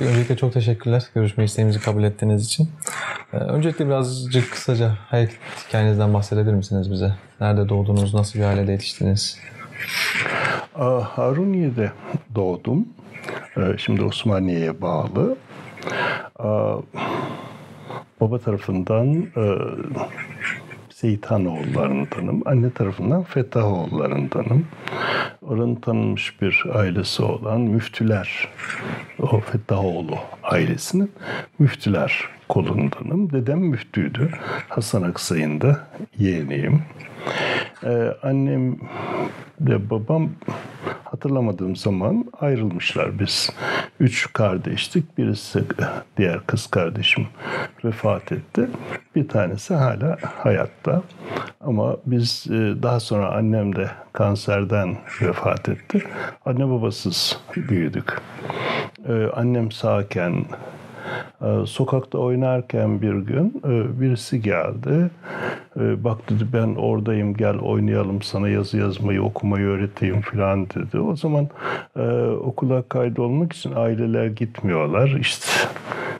Öncelikle çok teşekkürler görüşme isteğimizi kabul ettiğiniz için. Ee, öncelikle birazcık kısaca hayat hikayenizden bahsedebilir misiniz bize? Nerede doğdunuz, nasıl bir ailede yetiştiniz? Haruniye'de doğdum. Ee, şimdi Osmaniye'ye bağlı. Baba tarafından Seyitanoğullarındanım. Anne tarafından Fettahoğullarındanım. Oranın tanınmış bir ailesi olan müftüler, o Fettahoğlu ailesinin müftüler kolundanım. Dedem müftüydü. Hasan Aksay'ın da yeğeniyim. Ee, annem de babam hatırlamadığım zaman ayrılmışlar biz. Üç kardeştik. Birisi diğer kız kardeşim vefat etti. Bir tanesi hala hayatta. Ama biz e, daha sonra annem de kanserden vefat etti. Anne babasız büyüdük. Ee, annem sağken sokakta oynarken bir gün e, birisi geldi. Ee, bak dedi ben oradayım gel oynayalım sana yazı yazmayı okumayı öğreteyim falan dedi. O zaman e, okula kaydolmak için aileler gitmiyorlar. İşte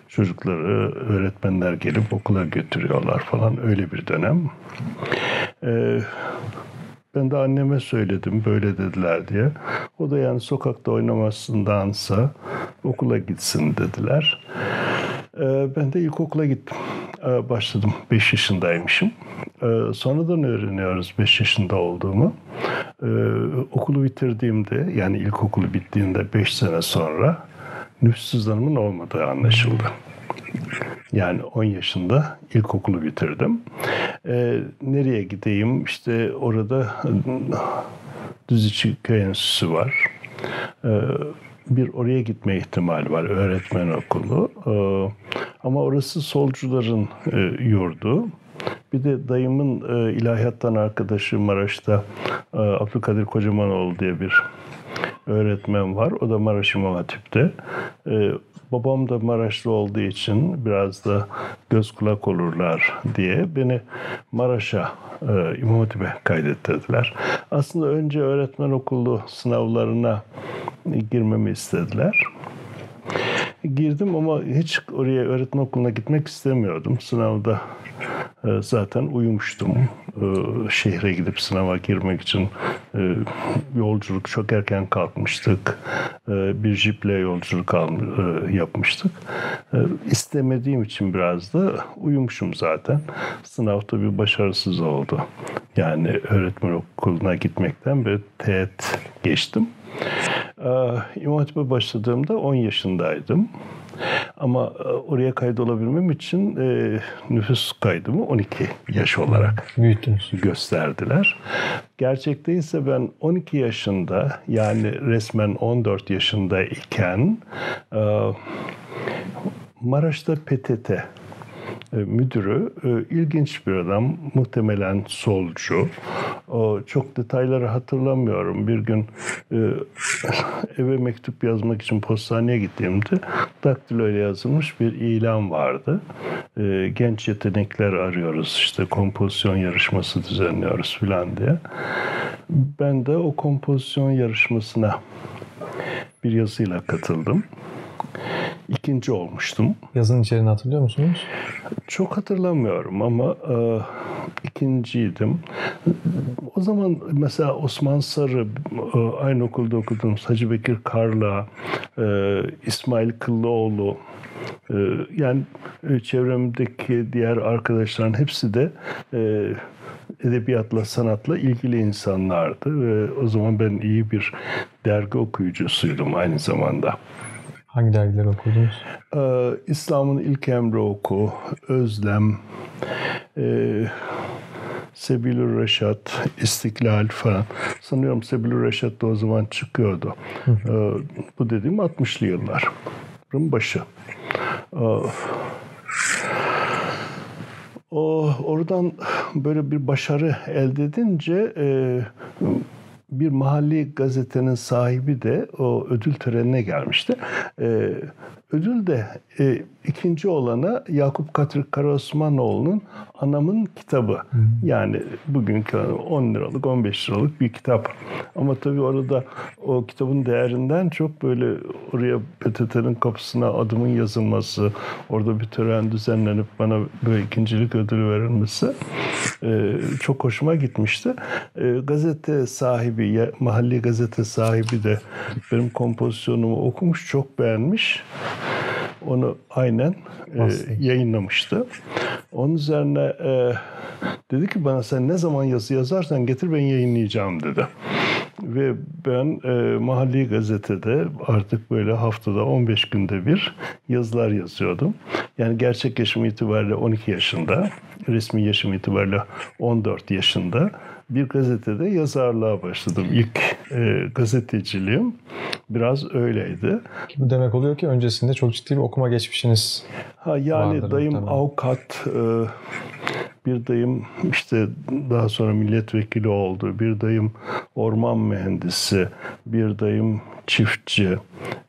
çocukları öğretmenler gelip okula götürüyorlar falan öyle bir dönem. Ee, ben de anneme söyledim böyle dediler diye. O da yani sokakta oynamasındansa okula gitsin dediler. Ee, ben de ilkokula gittim. Ee, başladım. 5 yaşındaymışım. Ee, sonradan öğreniyoruz 5 yaşında olduğumu. Okulu bitirdiğimde yani ilkokulu bittiğinde 5 sene sonra nüfus cüzdanımın olmadığı anlaşıldı. Yani 10 yaşında ilkokulu bitirdim. Ee, nereye gideyim? İşte orada Düziçi Köy Enstitüsü var. Ee, bir oraya gitme ihtimali var öğretmen okulu. Ee, ama orası solcuların e, yurdu. Bir de dayımın e, ilahiyattan arkadaşı Maraş'ta e, Abdülkadir Kocamanoğlu diye bir öğretmen var. O da Maraş İmam Hatip'te. E, babam da Maraşlı olduğu için biraz da göz kulak olurlar diye beni Maraş'a e, İmam Hatip'e kaydettirdiler. Aslında önce öğretmen okulu sınavlarına girmemi istediler. Girdim ama hiç oraya öğretmen okuluna gitmek istemiyordum. Sınavda zaten uyumuştum. E, şehre gidip sınava girmek için e, yolculuk çok erken kalkmıştık. Bir jiple yolculuk yapmıştık. İstemediğim için biraz da uyumuşum zaten. Sınavda bir başarısız oldu. Yani öğretmen okuluna gitmekten bir teğet geçtim. İmam Hatip'e başladığımda 10 yaşındaydım. Ama e, oraya kaydolabilmem için e, nüfus kaydımı 12 yaş olarak Büyüttünüz. gösterdiler. Gerçekte ise ben 12 yaşında yani resmen 14 yaşında iken e, Maraş'ta PTT müdürü e, ilginç bir adam. Muhtemelen solcu. Çok detayları hatırlamıyorum. Bir gün e, eve mektup yazmak için postaneye gittiğimde daktilo ile yazılmış bir ilan vardı. Genç yetenekler arıyoruz. işte kompozisyon yarışması düzenliyoruz filan diye. Ben de o kompozisyon yarışmasına bir yazıyla katıldım ikinci olmuştum. Yazın içeriğini hatırlıyor musunuz? Çok hatırlamıyorum ama e, ikinciydim. O zaman mesela Osman Sarı, e, aynı okulda okudum. Hacı Bekir Karla, e, İsmail Kıllıoğlu, e, yani e, çevremdeki diğer arkadaşların hepsi de e, edebiyatla, sanatla ilgili insanlardı ve o zaman ben iyi bir dergi okuyucusuydum aynı zamanda. Hangi dergileri okudunuz? Ee, İslam'ın ilk emri oku, Özlem, e, Sebilür Reşat, İstiklal falan. Sanıyorum Sebilür Reşat da o zaman çıkıyordu. Ee, bu dediğim 60'lı yılların başı. Ee, o oradan böyle bir başarı elde edince e, bir mahalli gazetenin sahibi de o ödül törenine gelmişti. Ee, ödül de e, ikinci olana Yakup Katır Karaosmanoğlu'nun anamın kitabı. Yani bugünkü 10 liralık 15 liralık bir kitap. Ama tabii orada o kitabın değerinden çok böyle oraya PTT'nin kapısına adımın yazılması, orada bir tören düzenlenip bana böyle ikincilik ödülü verilmesi e, çok hoşuma gitmişti. E, gazete sahibi, mahalli gazete sahibi de benim kompozisyonumu okumuş, çok beğenmiş. Onu aynen e, yayınlamıştı. Onun üzerine e, dedi ki bana sen ne zaman yazı yazarsan getir ben yayınlayacağım dedi. Ve ben e, mahalli gazetede artık böyle haftada 15 günde bir yazılar yazıyordum. Yani gerçek yaşım itibariyle 12 yaşında, resmi yaşım itibariyle 14 yaşında bir gazetede yazarlığa başladım. İlk e, gazeteciliğim biraz öyleydi. Bu demek oluyor ki öncesinde çok ciddi bir okuma geçmişiniz Ha yani vardır dayım avukat, e, bir dayım işte daha sonra milletvekili oldu, bir dayım orman mühendisi, bir dayım çiftçi.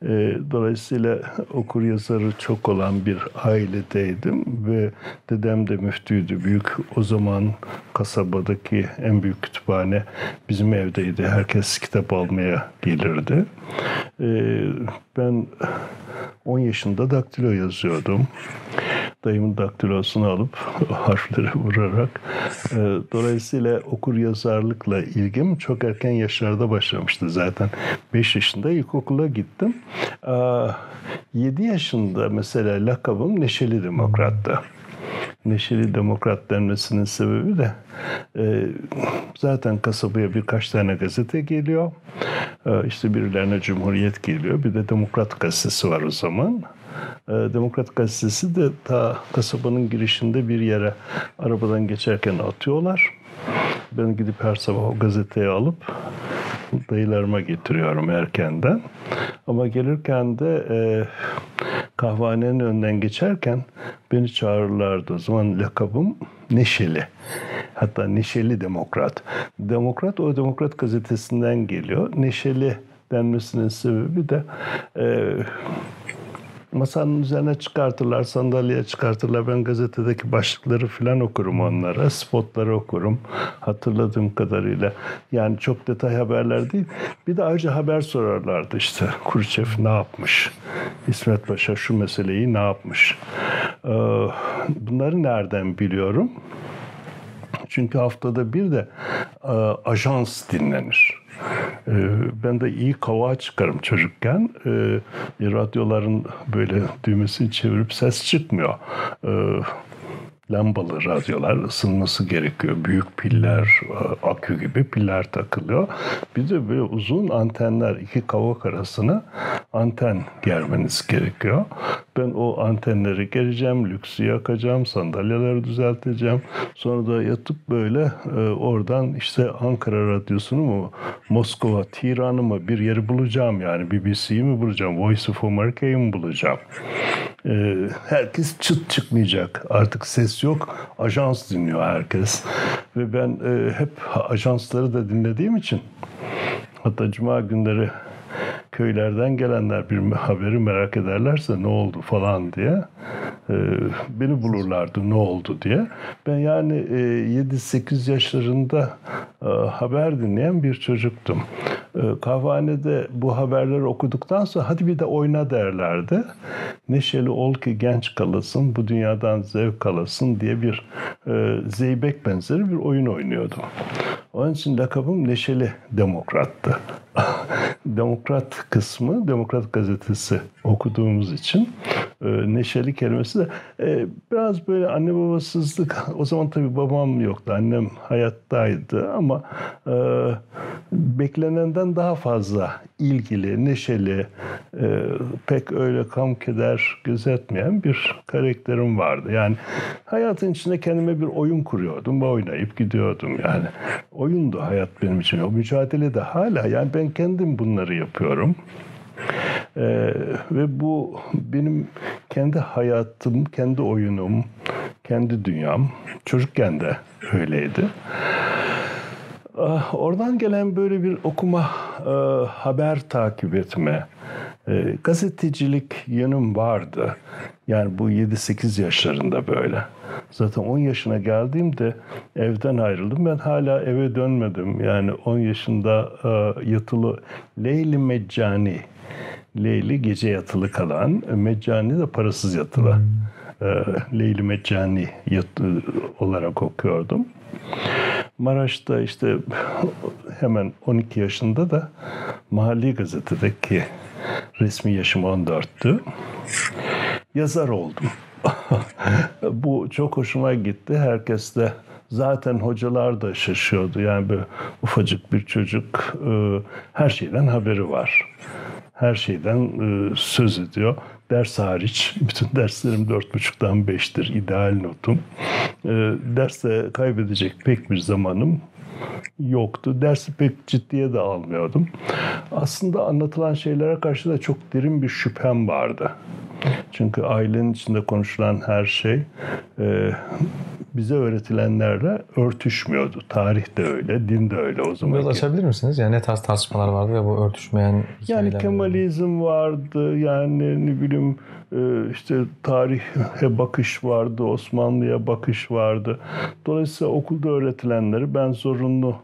E, dolayısıyla okur yazarı çok olan bir ailedeydim ve dedem de müftüydü. Büyük o zaman kasabadaki en büyük kütüphane bizim evdeydi. Herkes kitap almaya gelirdi. E, ben 10 yaşında daktilo yazıyordum. Dayımın daktilosunu alıp harfleri vurarak. E, dolayısıyla okur yazarlıkla ilgim çok erken yaşlarda başlamıştı zaten. 5 yaşında ilkokula gittim. E, 7 yaşında mesela lakabım Neşeli Demokrat'tı. Neşeli Demokrat denmesinin sebebi de e, zaten kasabaya birkaç tane gazete geliyor. E, işte birilerine Cumhuriyet geliyor. Bir de Demokrat gazetesi var o zaman. E, Demokrat gazetesi de ta kasabanın girişinde bir yere arabadan geçerken atıyorlar. Ben gidip her sabah o gazeteyi alıp dayılarıma getiriyorum erkenden. Ama gelirken de e, kahvehanenin önünden geçerken beni çağırırlardı. O zaman lakabım Neşeli. Hatta Neşeli Demokrat. Demokrat o Demokrat gazetesinden geliyor. Neşeli denmesinin sebebi de e, masanın üzerine çıkartırlar, sandalyeye çıkartırlar. Ben gazetedeki başlıkları falan okurum onlara, spotları okurum hatırladığım kadarıyla. Yani çok detay haberler değil. Bir de ayrıca haber sorarlardı işte. Kurçev ne yapmış? İsmet Paşa şu meseleyi ne yapmış? Ee, bunları nereden biliyorum? Çünkü haftada bir de e, ajans dinlenir. E, ben de iyi kava çıkarım çocukken. E, radyoların böyle düğmesini çevirip ses çıkmıyor. E, lambalı radyolar ısınması gerekiyor. Büyük piller, e, akü gibi piller takılıyor. Bir de böyle uzun antenler, iki kavak arasına anten germeniz gerekiyor. Ben o antenleri gereceğim, lüksü yakacağım, sandalyeleri düzelteceğim. Sonra da yatıp böyle e, oradan işte Ankara Radyosu'nu mu, Moskova, Tiran'ı mı bir yeri bulacağım yani. BBC'yi mi bulacağım, Voice of America'yı mı bulacağım? E, herkes çıt çıkmayacak. Artık ses yok. Ajans dinliyor herkes. Ve ben e, hep ajansları da dinlediğim için hatta cuma günleri köylerden gelenler bir haberi merak ederlerse ne oldu falan diye e, beni bulurlardı ne oldu diye. Ben yani e, 7-8 yaşlarında e, haber dinleyen bir çocuktum. E, kahvehanede bu haberleri okuduktan sonra hadi bir de oyna derlerdi. Neşeli ol ki genç kalasın, bu dünyadan zevk alasın diye bir e, zeybek benzeri bir oyun oynuyordum. Onun için lakabım Neşeli Demokrat'tı. Demokrat kısmı Demokrat gazetesi okuduğumuz için e, neşeli kelimesi de e, biraz böyle anne babasızlık. O zaman tabii babam yoktu. Annem hayattaydı ama e, beklenenden daha fazla ilgili, neşeli, e, pek öyle kam keder gözetmeyen bir karakterim vardı. Yani hayatın içinde kendime bir oyun kuruyordum ve oynayıp gidiyordum yani. Oyundu hayat benim için. O mücadele de hala yani ben kendim bunları yapıyorum. Ee, ve bu benim kendi hayatım, kendi oyunum, kendi dünyam. Çocukken de öyleydi. Ah, Oradan gelen böyle bir okuma, e, haber takip etme, E, gazetecilik yönüm vardı. Yani bu 7-8 yaşlarında böyle. Zaten 10 yaşına geldiğimde evden ayrıldım. Ben hala eve dönmedim. Yani 10 yaşında e, yatılı Leyli Meccani. Leyli gece yatılı kalan, Meccani de parasız yatılı. Hmm. E, Leyli Meccani yat, olarak okuyordum. Maraş'ta işte hemen 12 yaşında da mahalli gazetedeki resmi yaşım 14'tü. Yazar oldum. Bu çok hoşuma gitti. Herkes de zaten hocalar da şaşıyordu. Yani böyle ufacık bir çocuk e, her şeyden haberi var. Her şeyden e, söz ediyor. Ders hariç bütün derslerim dört buçuktan beştir. ideal notum. E, derste kaybedecek pek bir zamanım yoktu. Dersi pek ciddiye de almıyordum. Aslında anlatılan şeylere karşı da çok derin bir şüphem vardı. Çünkü ailenin içinde konuşulan her şey e, bize öğretilenlerle örtüşmüyordu. Tarih de öyle, din de öyle o zaman. Biraz açabilir misiniz? Yani ne tarz tartışmalar vardı ya bu örtüşmeyen Yani Kemalizm vardı, yani ne bileyim e, işte tarihe bakış vardı, Osmanlı'ya bakış vardı. Dolayısıyla okulda öğretilenleri ben zorunlu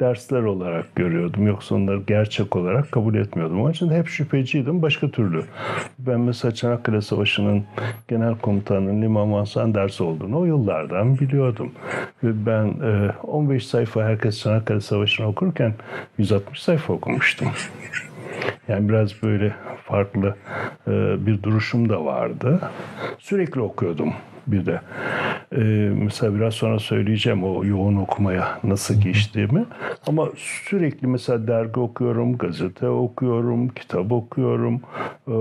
dersler olarak görüyordum. Yoksa onları gerçek olarak kabul etmiyordum. Onun için hep şüpheciydim başka türlü. Ben mesela Çanakkale Savaşı'nın genel komutanının Liman Mansan dersi olduğunu o yıllardan biliyordum. Ve ben 15 e, sayfa herkes Çanakkale Savaşı'nı okurken 160 sayfa okumuştum. Yani biraz böyle farklı e, bir duruşum da vardı. Sürekli okuyordum bir de. Ee, mesela biraz sonra söyleyeceğim o yoğun okumaya nasıl geçtiğimi. Ama sürekli mesela dergi okuyorum, gazete okuyorum, kitap okuyorum. Ee,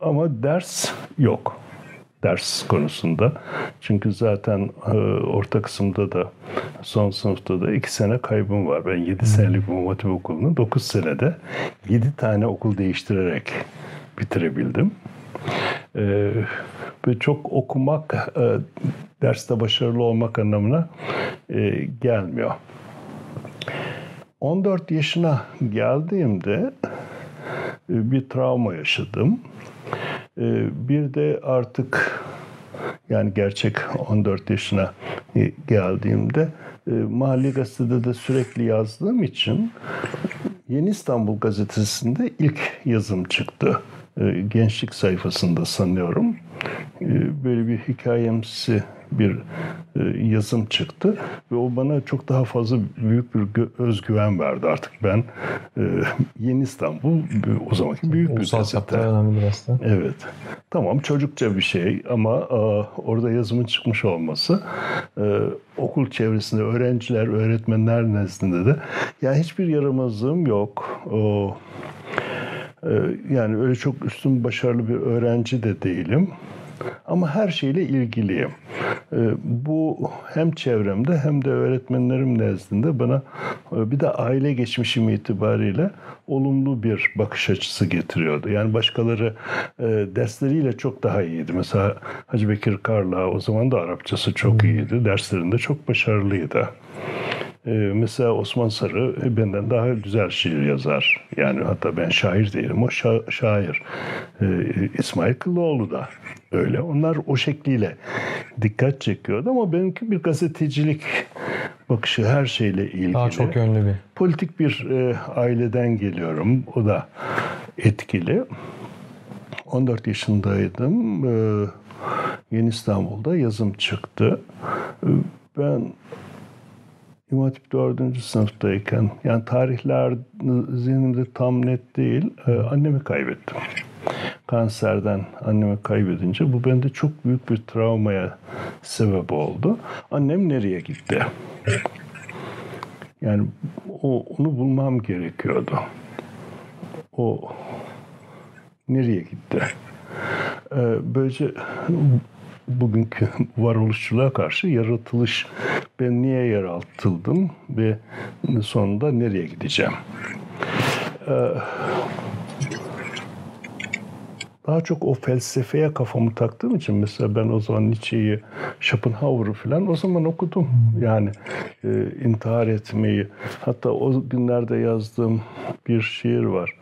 ama ders yok ders konusunda. Çünkü zaten e, orta kısımda da son sınıfta da iki sene kaybım var. Ben yedi senelik bu Hatip Okulu'nu dokuz senede yedi tane okul değiştirerek bitirebildim. Ee, ve çok okumak e, derste başarılı olmak anlamına e, gelmiyor. 14 yaşına geldiğimde e, bir travma yaşadım. Bir de artık yani gerçek 14 yaşına geldiğimde e, Mahalli Gazete'de de sürekli yazdığım için Yeni İstanbul Gazetesi'nde ilk yazım çıktı. E, gençlik sayfasında sanıyorum. E, böyle bir hikayemsi bir e, yazım çıktı ve o bana çok daha fazla büyük bir özgüven verdi artık ben Yeni İstanbul o zamanki büyük bir gazete. önemli biraz da. Evet. Tamam çocukça bir şey ama orada yazımın çıkmış olması okul çevresinde öğrenciler, öğretmenler nezdinde de yani hiçbir yaramazlığım yok. O yani öyle çok üstün başarılı bir öğrenci de değilim. Ama her şeyle ilgiliyim. Ee, bu hem çevremde hem de öğretmenlerim nezdinde bana e, bir de aile geçmişim itibariyle olumlu bir bakış açısı getiriyordu. Yani başkaları e, dersleriyle çok daha iyiydi. Mesela Hacı Bekir Karla o zaman da Arapçası çok iyiydi. Derslerinde çok başarılıydı. Ee, mesela Osman Sarı e, benden daha güzel şiir yazar. Yani hatta ben şair değilim, o şa- şair. Ee, İsmail Kılıoğlu da öyle. Onlar o şekliyle dikkat çekiyordu ama benimki bir gazetecilik bakışı her şeyle ilgili. Daha çok yönlü bir. Politik bir e, aileden geliyorum. O da etkili. 14 yaşındaydım. Ee, Yeni İstanbul'da yazım çıktı. Ee, ben İmam Hatip 4. sınıftayken yani tarihler zihnimde tam net değil e, annemi kaybettim. Kanserden annemi kaybedince bu bende çok büyük bir travmaya sebep oldu. Annem nereye gitti? Yani o, onu bulmam gerekiyordu. O nereye gitti? Ee, böylece bugünkü varoluşçuluğa karşı yaratılış. Ben niye yaratıldım ve sonunda nereye gideceğim? Ee, daha çok o felsefeye kafamı taktığım için mesela ben o zaman Nietzsche'yi, Schopenhauer'u falan o zaman okudum. Yani e, intihar etmeyi. Hatta o günlerde yazdığım bir şiir var.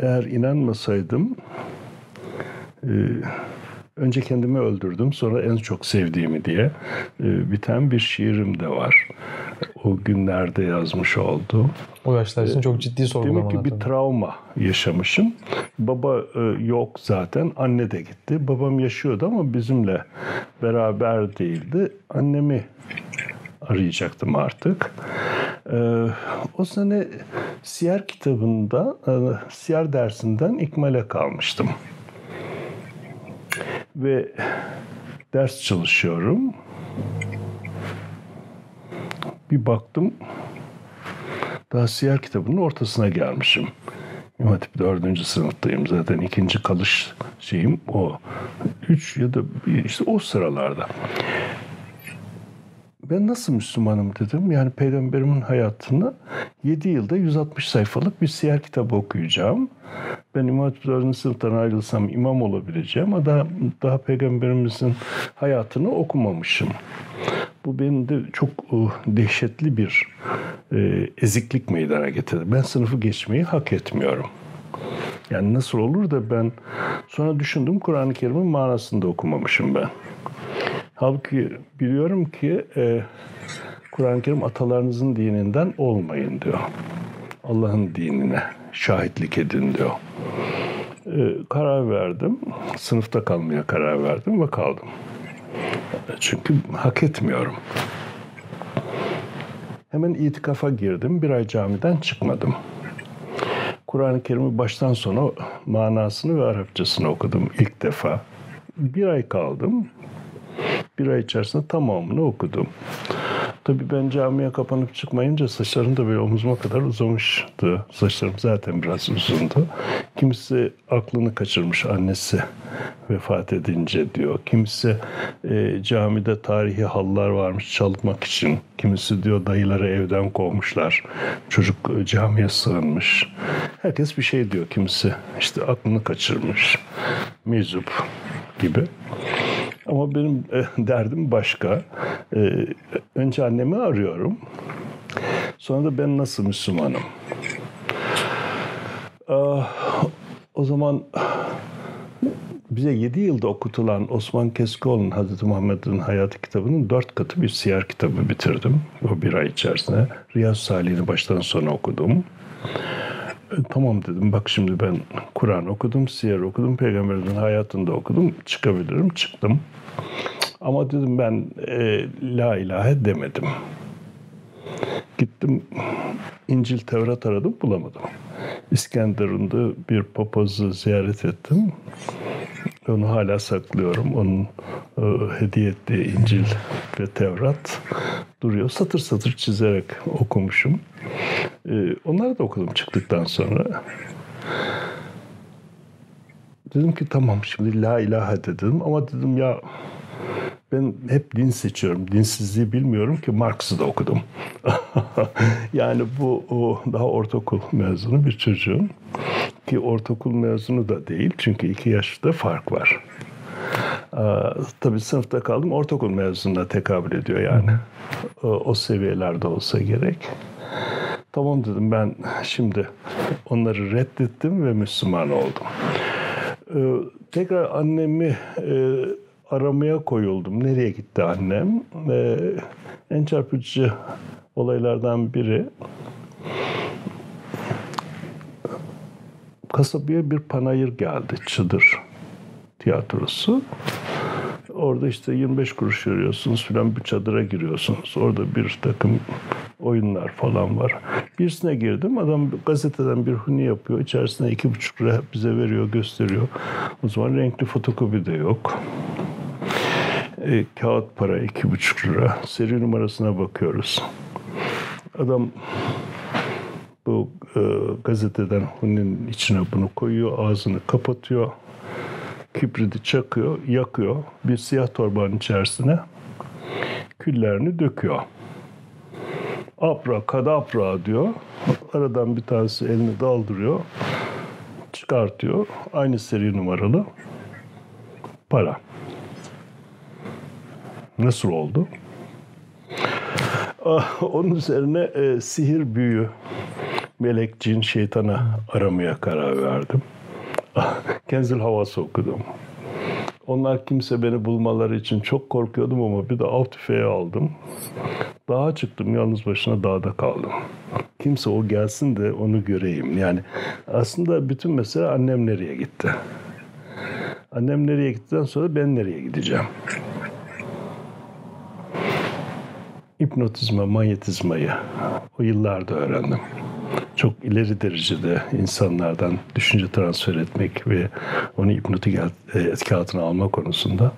eğer inanmasaydım e, önce kendimi öldürdüm sonra en çok sevdiğimi diye e, biten bir şiirim de var. O günlerde yazmış olduğum. O yaşlar için çok ciddi Demek sorgulamalar. ki bir travma yaşamışım. Baba e, yok zaten. Anne de gitti. Babam yaşıyordu ama bizimle beraber değildi. Annemi arayacaktım artık. E, o sene siyer kitabında, e, siyer dersinden ikmale kalmıştım. Ve ders çalışıyorum. Bir baktım daha siyer kitabının ortasına gelmişim. İmam Hatip dördüncü sınıftayım zaten ikinci kalış şeyim o. Üç ya da işte o sıralarda. Ben nasıl Müslümanım dedim. Yani peygamberimin hayatını 7 yılda 160 sayfalık bir siyer kitabı okuyacağım. Ben İmam Hatip 4. sınıftan ayrılsam imam olabileceğim ama daha, daha peygamberimizin hayatını okumamışım. Bu benim de çok e, dehşetli bir e, eziklik meydana getirdi. Ben sınıfı geçmeyi hak etmiyorum. Yani nasıl olur da ben sonra düşündüm Kur'an-ı Kerim'in manasını da okumamışım ben. Halbuki biliyorum ki e, Kur'an-ı Kerim atalarınızın dininden olmayın diyor. Allah'ın dinine şahitlik edin diyor. E, karar verdim. Sınıfta kalmaya karar verdim ve kaldım. Çünkü hak etmiyorum. Hemen itikafa girdim. Bir ay camiden çıkmadım. Kur'an-ı Kerim'i baştan sona manasını ve Arapçasını okudum ilk defa. Bir ay kaldım. Bir ay içerisinde tamamını okudum. Tabii ben camiye kapanıp çıkmayınca saçlarım da böyle omuzuma kadar uzamıştı. Saçlarım zaten biraz uzundu. Kimisi aklını kaçırmış annesi vefat edince diyor. Kimisi e, camide tarihi hallar varmış çalmak için. Kimisi diyor dayıları evden kovmuşlar. Çocuk e, camiye sığınmış. Herkes bir şey diyor. Kimisi işte aklını kaçırmış. Meczup gibi. Ama benim e, derdim başka. E, önce annemi arıyorum. Sonra da ben nasıl Müslümanım? Ah, o zaman bize 7 yılda okutulan Osman Keskioğlu'nun Hazreti Muhammed'in hayatı kitabının dört katı bir siyer kitabı bitirdim. O bir ay içerisinde. Riyaz Salih'ini baştan sona okudum. E, Tamam dedim bak şimdi ben Kur'an okudum, siyer okudum, peygamberimizin hayatını da okudum. Çıkabilirim, çıktım. Ama dedim ben e, la ilahe demedim. Gittim İncil Tevrat aradım bulamadım. İskenderun'da bir papazı ziyaret ettim. Onu hala saklıyorum. Onun e, hediye ettiği İncil ve Tevrat duruyor. Satır satır çizerek okumuşum. E, onları da okudum çıktıktan sonra. Dedim ki tamam şimdi la ilahe dedim ama dedim ya ben hep din seçiyorum. Dinsizliği bilmiyorum ki Marx'ı da okudum. yani bu o daha ortaokul mezunu bir çocuğum. Ki ortaokul mezunu da değil. Çünkü iki yaşta fark var. Aa, tabii sınıfta kaldım. Ortaokul mezununa tekabül ediyor yani. O, o seviyelerde olsa gerek. Tamam dedim ben şimdi onları reddettim ve Müslüman oldum. Ee, tekrar annemi e, aramaya koyuldum. Nereye gitti annem? Ee, en çarpıcı olaylardan biri kasabaya bir panayır geldi. Çıdır tiyatrosu. Orada işte 25 kuruş veriyorsunuz filan bir çadıra giriyorsunuz. Orada bir takım oyunlar falan var. Birisine girdim. Adam gazeteden bir huni yapıyor. İçerisine iki buçuk lira bize veriyor, gösteriyor. O zaman renkli fotokopi de yok. E, kağıt para iki buçuk lira. Seri numarasına bakıyoruz. Adam bu e, gazeteden huninin içine bunu koyuyor, ağzını kapatıyor. Kibriti çakıyor, yakıyor. Bir siyah torbanın içerisine küllerini döküyor. Apra kadapra diyor. Aradan bir tanesi elini daldırıyor. Çıkartıyor. Aynı seri numaralı para. Nasıl oldu? Ah, Onun üzerine e, sihir büyü melek, cin, şeytana aramaya karar verdim. Kenzil havası okudum. Onlar kimse beni bulmaları için çok korkuyordum ama bir de av tüfeği aldım. Dağa çıktım, yalnız başına dağda kaldım. Kimse o gelsin de onu göreyim. Yani aslında bütün mesele annem nereye gitti? Annem nereye gittikten sonra ben nereye gideceğim? hipnotizma, manyetizmayı o yıllarda öğrendim. Çok ileri derecede insanlardan düşünce transfer etmek ve onu hipnotik etki altına alma konusunda.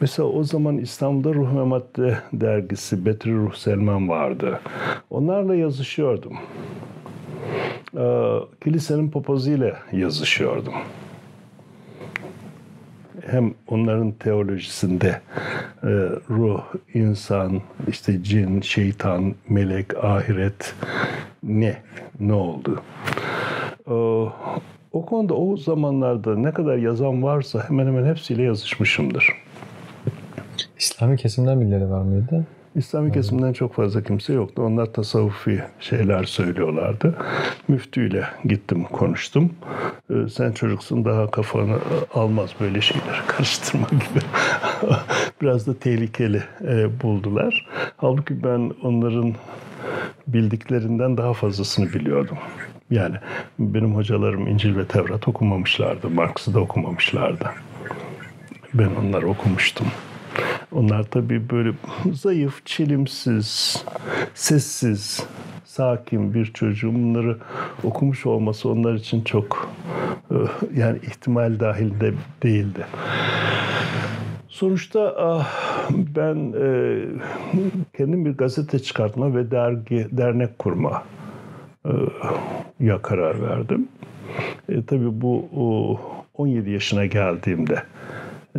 Mesela o zaman İstanbul'da Ruh ve Madde dergisi Betri Ruh Selman vardı. Onlarla yazışıyordum. Ee, kilisenin papazıyla yazışıyordum hem onların teolojisinde e, ruh, insan, işte cin, şeytan, melek, ahiret ne? Ne oldu? E, o konuda o zamanlarda ne kadar yazan varsa hemen hemen hepsiyle yazışmışımdır. İslami kesimden birileri var mıydı? İslami kesimden çok fazla kimse yoktu. Onlar tasavvufi şeyler söylüyorlardı. Müftüyle gittim konuştum. Ee, sen çocuksun daha kafanı almaz böyle şeyler karıştırma gibi. Biraz da tehlikeli e, buldular. Halbuki ben onların bildiklerinden daha fazlasını biliyordum. Yani benim hocalarım İncil ve Tevrat okumamışlardı. Marx'ı da okumamışlardı. Ben onları okumuştum. Onlar tabii böyle zayıf, çelimsiz, sessiz, sakin bir çocuğun bunları okumuş olması onlar için çok e, yani ihtimal dahilinde değildi. Sonuçta ah, ben e, kendim bir gazete çıkartma ve dergi, dernek kurma e, ya karar verdim. E, tabii bu 17 yaşına geldiğimde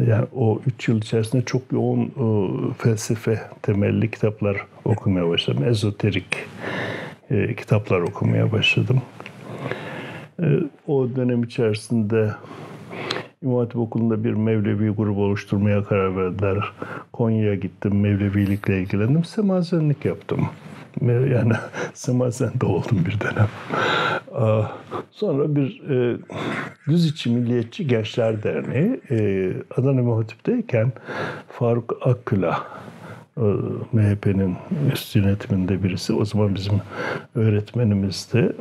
yani o üç yıl içerisinde çok yoğun e, felsefe temelli kitaplar okumaya başladım. Ezoterik e, kitaplar okumaya başladım. E, o dönem içerisinde İmam Okulu'nda bir Mevlevi grubu oluşturmaya karar verdiler. Konya'ya gittim, Mevlevilikle ilgilendim, semazenlik yaptım. Yani semazen de oldum bir dönem. Sonra bir e, Düz içi Milliyetçi Gençler Derneği e, Adana Muhatip'teyken Faruk Akkula e, MHP'nin üst yönetiminde birisi. O zaman bizim öğretmenimizdi.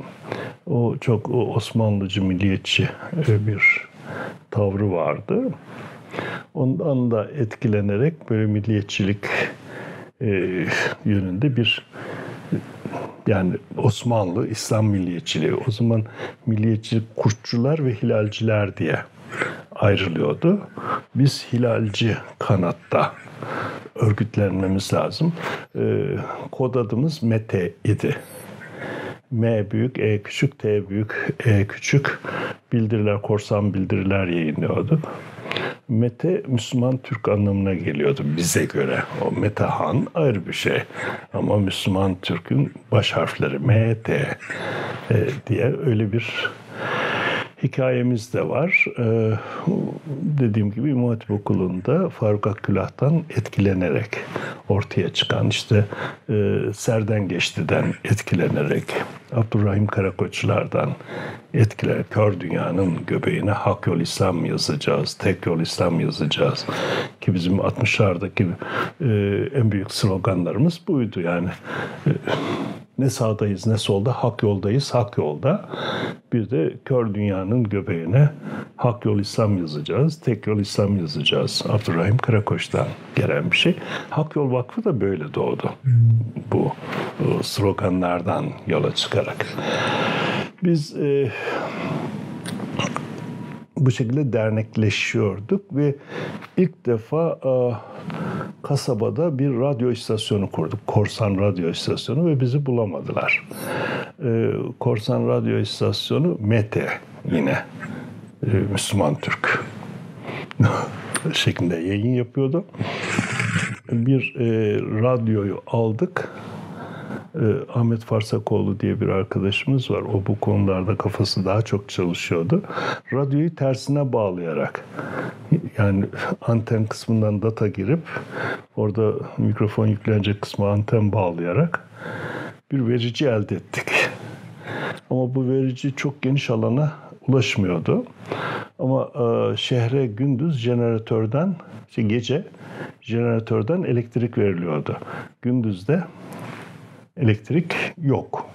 O çok Osmanlıcı, milliyetçi e, bir tavrı vardı. Ondan da etkilenerek böyle milliyetçilik e, yönünde bir yani Osmanlı İslam milliyetçiliği o zaman milliyetçilik kurtçular ve hilalciler diye ayrılıyordu. Biz hilalci kanatta örgütlenmemiz lazım. Ee, kod adımız Mete idi. M büyük, E küçük, T büyük, E küçük bildiriler, korsan bildiriler yayınlıyorduk. Mete Müslüman Türk anlamına geliyordu bize göre. O Metehan ayrı bir şey. Ama Müslüman Türk'ün baş harfleri M, T e, diye öyle bir hikayemiz de var. Ee, dediğim gibi İmam Hatip Okulu'nda Faruk Akkülah'tan etkilenerek ortaya çıkan işte e, Serden Geçti'den etkilenerek Abdurrahim Karakoçlardan etkiler. Kör dünyanın göbeğine hak yol İslam yazacağız, tek yol İslam yazacağız. Ki bizim 60'lardaki e, en büyük sloganlarımız buydu yani. E, ne sağdayız ne solda, hak yoldayız, hak yolda. Bir de kör dünyanın göbeğine hak yol İslam yazacağız, tek yol İslam yazacağız. Abdurrahim Karakoç'tan gelen bir şey. Hak Yol Vakfı da böyle doğdu. Bu, bu sloganlardan yola çıkarak. Biz e, bu şekilde dernekleşiyorduk ve ilk defa e, kasabada bir radyo istasyonu kurduk. Korsan radyo istasyonu ve bizi bulamadılar. E, Korsan radyo istasyonu Mete yine e, Müslüman Türk şeklinde yayın yapıyordu. Bir e, radyoyu aldık ee, Ahmet Farsakoğlu diye bir arkadaşımız var. O bu konularda kafası daha çok çalışıyordu. Radyoyu tersine bağlayarak yani anten kısmından data girip orada mikrofon yüklenecek kısmı anten bağlayarak bir verici elde ettik. Ama bu verici çok geniş alana ulaşmıyordu. Ama e, şehre gündüz jeneratörden, işte gece jeneratörden elektrik veriliyordu. Gündüz de elektrik yok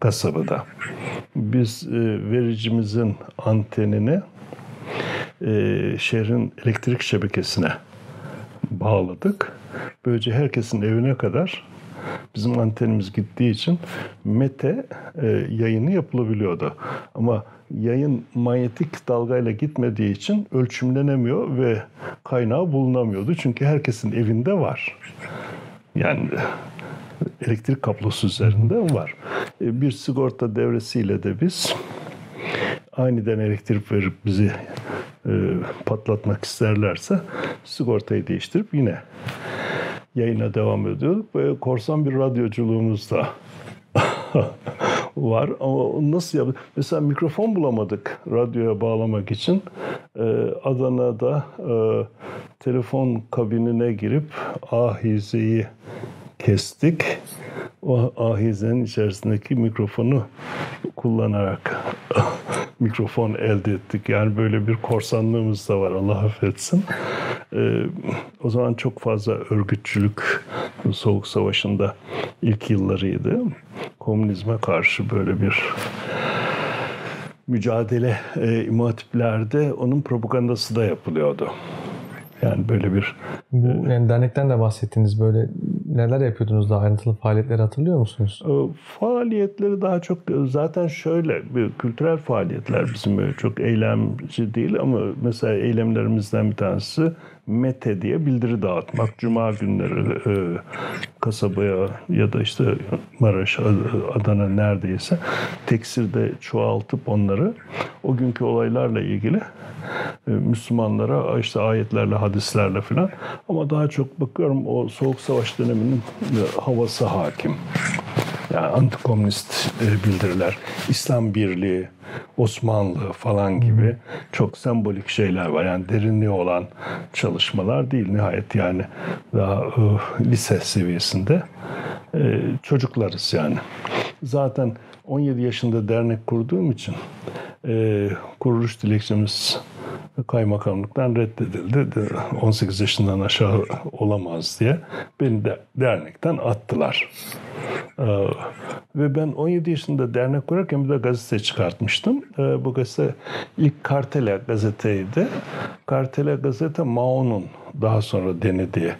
kasabada. Biz e, vericimizin antenini e, şehrin elektrik şebekesine bağladık. Böylece herkesin evine kadar bizim antenimiz gittiği için mete e, yayını yapılabiliyordu. Ama yayın manyetik dalgayla gitmediği için ölçümlenemiyor ve kaynağı bulunamıyordu. Çünkü herkesin evinde var. Yani elektrik kablosu üzerinde var. E, bir sigorta devresiyle de biz aniden elektrik verip bizi e, patlatmak isterlerse sigortayı değiştirip yine yayına devam ediyorduk. Böyle korsan bir radyoculuğumuz da var ama nasıl yap? Mesela mikrofon bulamadık radyoya bağlamak için. Ee, Adana'da e, telefon kabinine girip ahizeyi kestik. O ahizenin içerisindeki mikrofonu kullanarak mikrofon elde ettik. Yani böyle bir korsanlığımız da var Allah affetsin. Ee, o zaman çok fazla örgütçülük Soğuk Savaşı'nda ilk yıllarıydı. Komünizme karşı böyle bir mücadele e, imatiplerde onun propagandası da yapılıyordu. Yani böyle bir... Bu yani dernekten de bahsettiniz böyle neler yapıyordunuz daha ayrıntılı faaliyetleri hatırlıyor musunuz? E, faaliyetleri daha çok zaten şöyle bir kültürel faaliyetler bizim böyle çok eylemci değil ama mesela eylemlerimizden bir tanesi Mete diye bildiri dağıtmak. Cuma günleri e, kasabaya ya da işte Maraş, Adana neredeyse teksirde çoğaltıp onları o günkü olaylarla ilgili e, Müslümanlara işte ayetlerle, hadislerle falan ama daha çok bakıyorum o Soğuk Savaş döneminin havası hakim. Yani antikomünist e, bildiriler, İslam Birliği, Osmanlı falan gibi çok sembolik şeyler var. Yani derinliği olan çalışmalar değil nihayet yani daha uh, lise seviyesinde e, çocuklarız yani. Zaten 17 yaşında dernek kurduğum için e, kuruluş dilekçemiz kaymakamlıktan reddedildi. 18 yaşından aşağı olamaz diye beni de dernekten attılar. Ee, ve ben 17 yaşında dernek kurarken bir de gazete çıkartmıştım. Ee, bu gazete ilk Kartela gazeteydi. Kartela gazete Mao'nun daha sonra denediği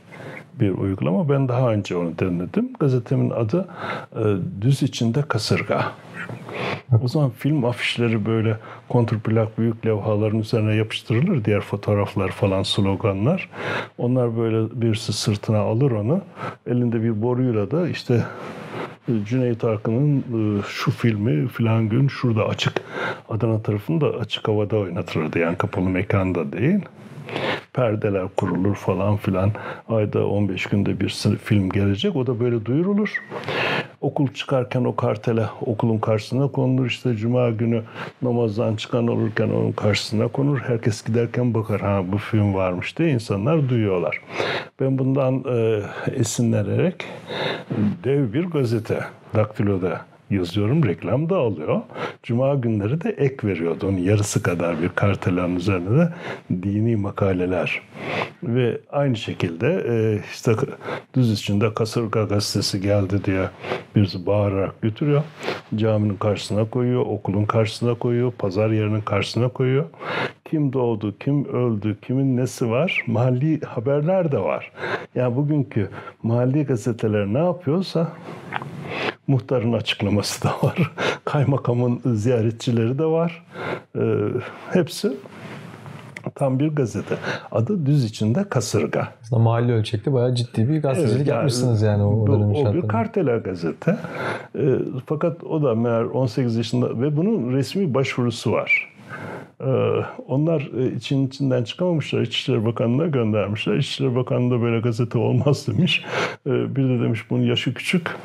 bir uygulama. Ben daha önce onu denedim. Gazetemin adı e, Düz içinde Kasırga. O zaman film afişleri böyle kontrplak büyük levhaların üzerine yapıştırılır. Diğer fotoğraflar falan sloganlar. Onlar böyle birisi sırtına alır onu. Elinde bir boruyla da işte e, Cüneyt Arkın'ın e, şu filmi filan gün şurada açık Adana tarafında açık havada oynatılırdı. Yani kapalı mekanda değil perdeler kurulur falan filan. Ayda 15 günde bir film gelecek. O da böyle duyurulur. Okul çıkarken o kartele okulun karşısına konulur. İşte cuma günü namazdan çıkan olurken onun karşısına konur. Herkes giderken bakar ha bu film varmış diye insanlar duyuyorlar. Ben bundan e, esinlenerek dev bir gazete Daktilo'da yazıyorum. Reklam da alıyor. Cuma günleri de ek veriyordu. Onun yarısı kadar bir kartelanın üzerine de dini makaleler. Ve aynı şekilde e, işte düz içinde Kasırga gazetesi geldi diye birisi bağırarak götürüyor. Caminin karşısına koyuyor, okulun karşısına koyuyor, pazar yerinin karşısına koyuyor. Kim doğdu, kim öldü, kimin nesi var? Mahalli haberler de var. Yani bugünkü mahalli gazeteler ne yapıyorsa muhtarın açıklaması da var. Kaymakamın ziyaretçileri de var. E, hepsi tam bir gazete. Adı düz içinde kasırga. Aslında mahalle ölçekli bayağı ciddi bir gazetecilik evet, yani, yapmışsınız yani o, o dönem O bir kartela gazete. E, fakat o da meğer 18 yaşında ve bunun resmi başvurusu var. Ee, onlar e, için içinden çıkamamışlar. İçişleri Bakanlığı'na göndermişler. İçişleri Bakanlığı da böyle gazete olmaz demiş. Ee, bir de demiş bunun yaşı küçük.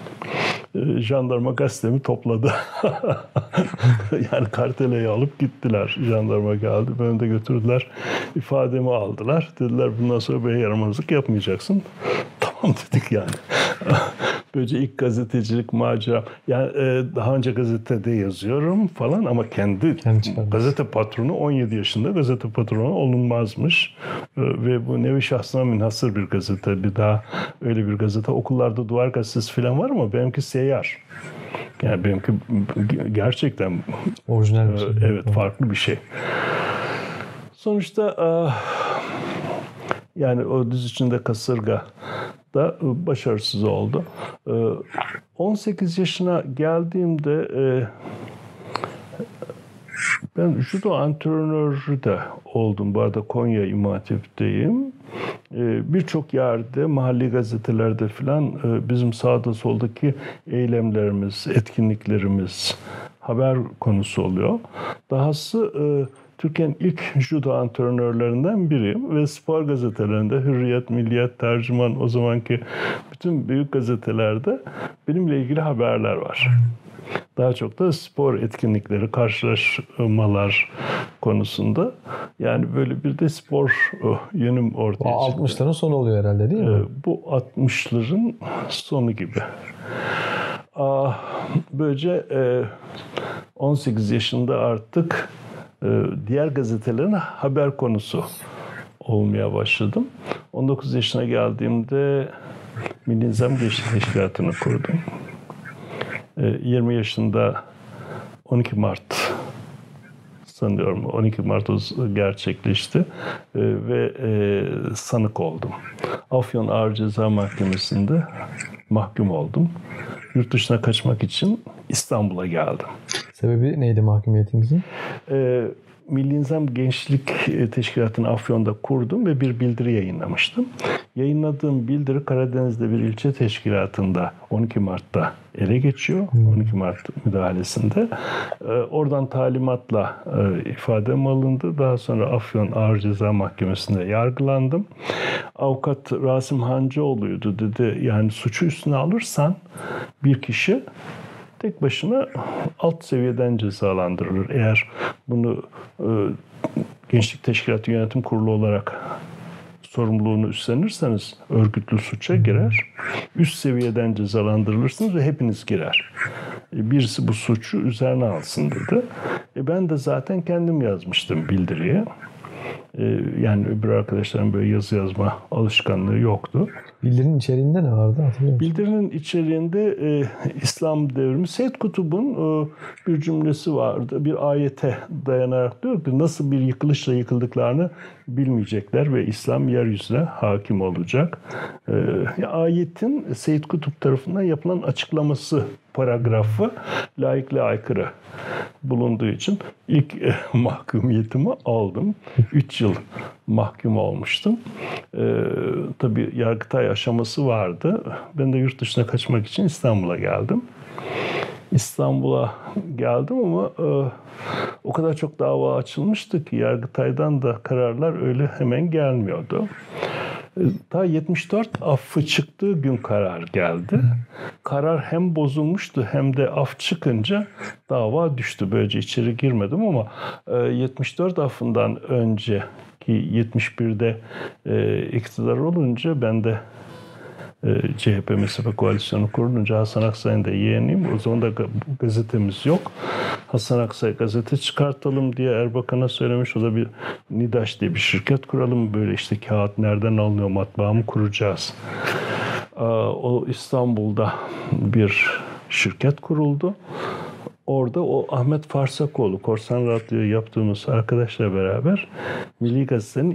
Ee, jandarma gazetemi topladı. yani karteleyi alıp gittiler. Jandarma geldi. Beni de götürdüler. İfademi aldılar. Dediler bundan sonra bey yaramazlık yapmayacaksın. Tamam dedik yani. Böylece ilk gazetecilik macera. Yani e, daha önce gazetede yazıyorum falan ama kendi, Kendi gazete patronu 17 yaşında gazete patronu olunmazmış. E, ve bu nevi şahsına münhasır bir gazete. Bir daha öyle bir gazete. Okullarda duvar gazetesi falan var ama benimki seyyar. Yani benimki gerçekten Orijinal bir şey. evet farklı bir şey. Sonuçta e, yani o düz içinde kasırga da başarısız oldu. 18 yaşına geldiğimde ben judo antrenörü de oldum. Bu arada Konya İmam Hatip'teyim. Birçok yerde, mahalli gazetelerde filan bizim sağda soldaki eylemlerimiz, etkinliklerimiz haber konusu oluyor. Dahası Türkiye'nin ilk judo antrenörlerinden biriyim ve spor gazetelerinde Hürriyet, Milliyet, Tercüman o zamanki bütün büyük gazetelerde benimle ilgili haberler var. Daha çok da spor etkinlikleri, karşılaşmalar konusunda. Yani böyle bir de spor oh, yönüm ortaya çıktı. 60'ların sonu oluyor herhalde değil mi? Ee, bu 60'ların sonu gibi. Böylece 18 yaşında artık e, diğer gazetelerin haber konusu olmaya başladım. 19 yaşına geldiğimde Milli Nizam Gençlik Teşkilatı'nı kurdum. 20 yaşında 12 Mart sanıyorum 12 Mart gerçekleşti ve sanık oldum. Afyon Ağır Ceza Mahkemesi'nde mahkum oldum. Yurt dışına kaçmak için İstanbul'a geldim. Sebebi neydi mahkumiyetinizin? Ee, Milli Nizam Gençlik Teşkilatı'nı Afyon'da kurdum ve bir bildiri yayınlamıştım. Yayınladığım bildiri Karadeniz'de bir ilçe teşkilatında 12 Mart'ta ele geçiyor. 12 Mart müdahalesinde. Ee, oradan talimatla e, ifadem alındı. Daha sonra Afyon Ağır Ceza Mahkemesi'nde yargılandım. Avukat Rasim Hancıoğlu'ydu dedi. Yani suçu üstüne alırsan bir kişi tek başına alt seviyeden cezalandırılır. Eğer bunu e, Gençlik Teşkilatı Yönetim Kurulu olarak sorumluluğunu üstlenirseniz örgütlü suça girer. Üst seviyeden cezalandırılırsınız ve hepiniz girer. E, birisi bu suçu üzerine alsın dedi. E ben de zaten kendim yazmıştım bildiriye. E, yani öbür arkadaşların böyle yazı yazma alışkanlığı yoktu. Bildirinin içeriğinde ne vardı hatırlıyor musun? Bildirinin içeriğinde e, İslam devrimi Seyyid Kutub'un e, bir cümlesi vardı. Bir ayete dayanarak diyor ki nasıl bir yıkılışla yıkıldıklarını bilmeyecekler ve İslam yeryüzüne hakim olacak. E, ayetin Seyyid Kutup tarafından yapılan açıklaması paragrafı laikliğe aykırı bulunduğu için ilk e, mahkumiyetimi aldım. Üç yıl mahkum olmuştum. E, tabii Yargıtay aşaması vardı. Ben de yurt dışına kaçmak için İstanbul'a geldim. İstanbul'a geldim ama e, o kadar çok dava açılmıştı ki Yargıtay'dan da kararlar öyle hemen gelmiyordu. Ta 74 affı çıktığı gün karar geldi. Karar hem bozulmuştu hem de af çıkınca dava düştü. Böylece içeri girmedim ama 74 affından önce ki 71'de e, iktidar olunca ben de e, CHP MSP koalisyonu kurulunca Hasan Aksay'ın da yeğeniyim. O zaman da gazetemiz yok. Hasan Aksay gazete çıkartalım diye Erbakan'a söylemiş. O da bir NİDAŞ diye bir şirket kuralım. Böyle işte kağıt nereden alınıyor matbaa mı kuracağız. O İstanbul'da bir şirket kuruldu. Orada o Ahmet Farsakoğlu, Korsan Radyo yaptığımız arkadaşla beraber Milli Gazete'nin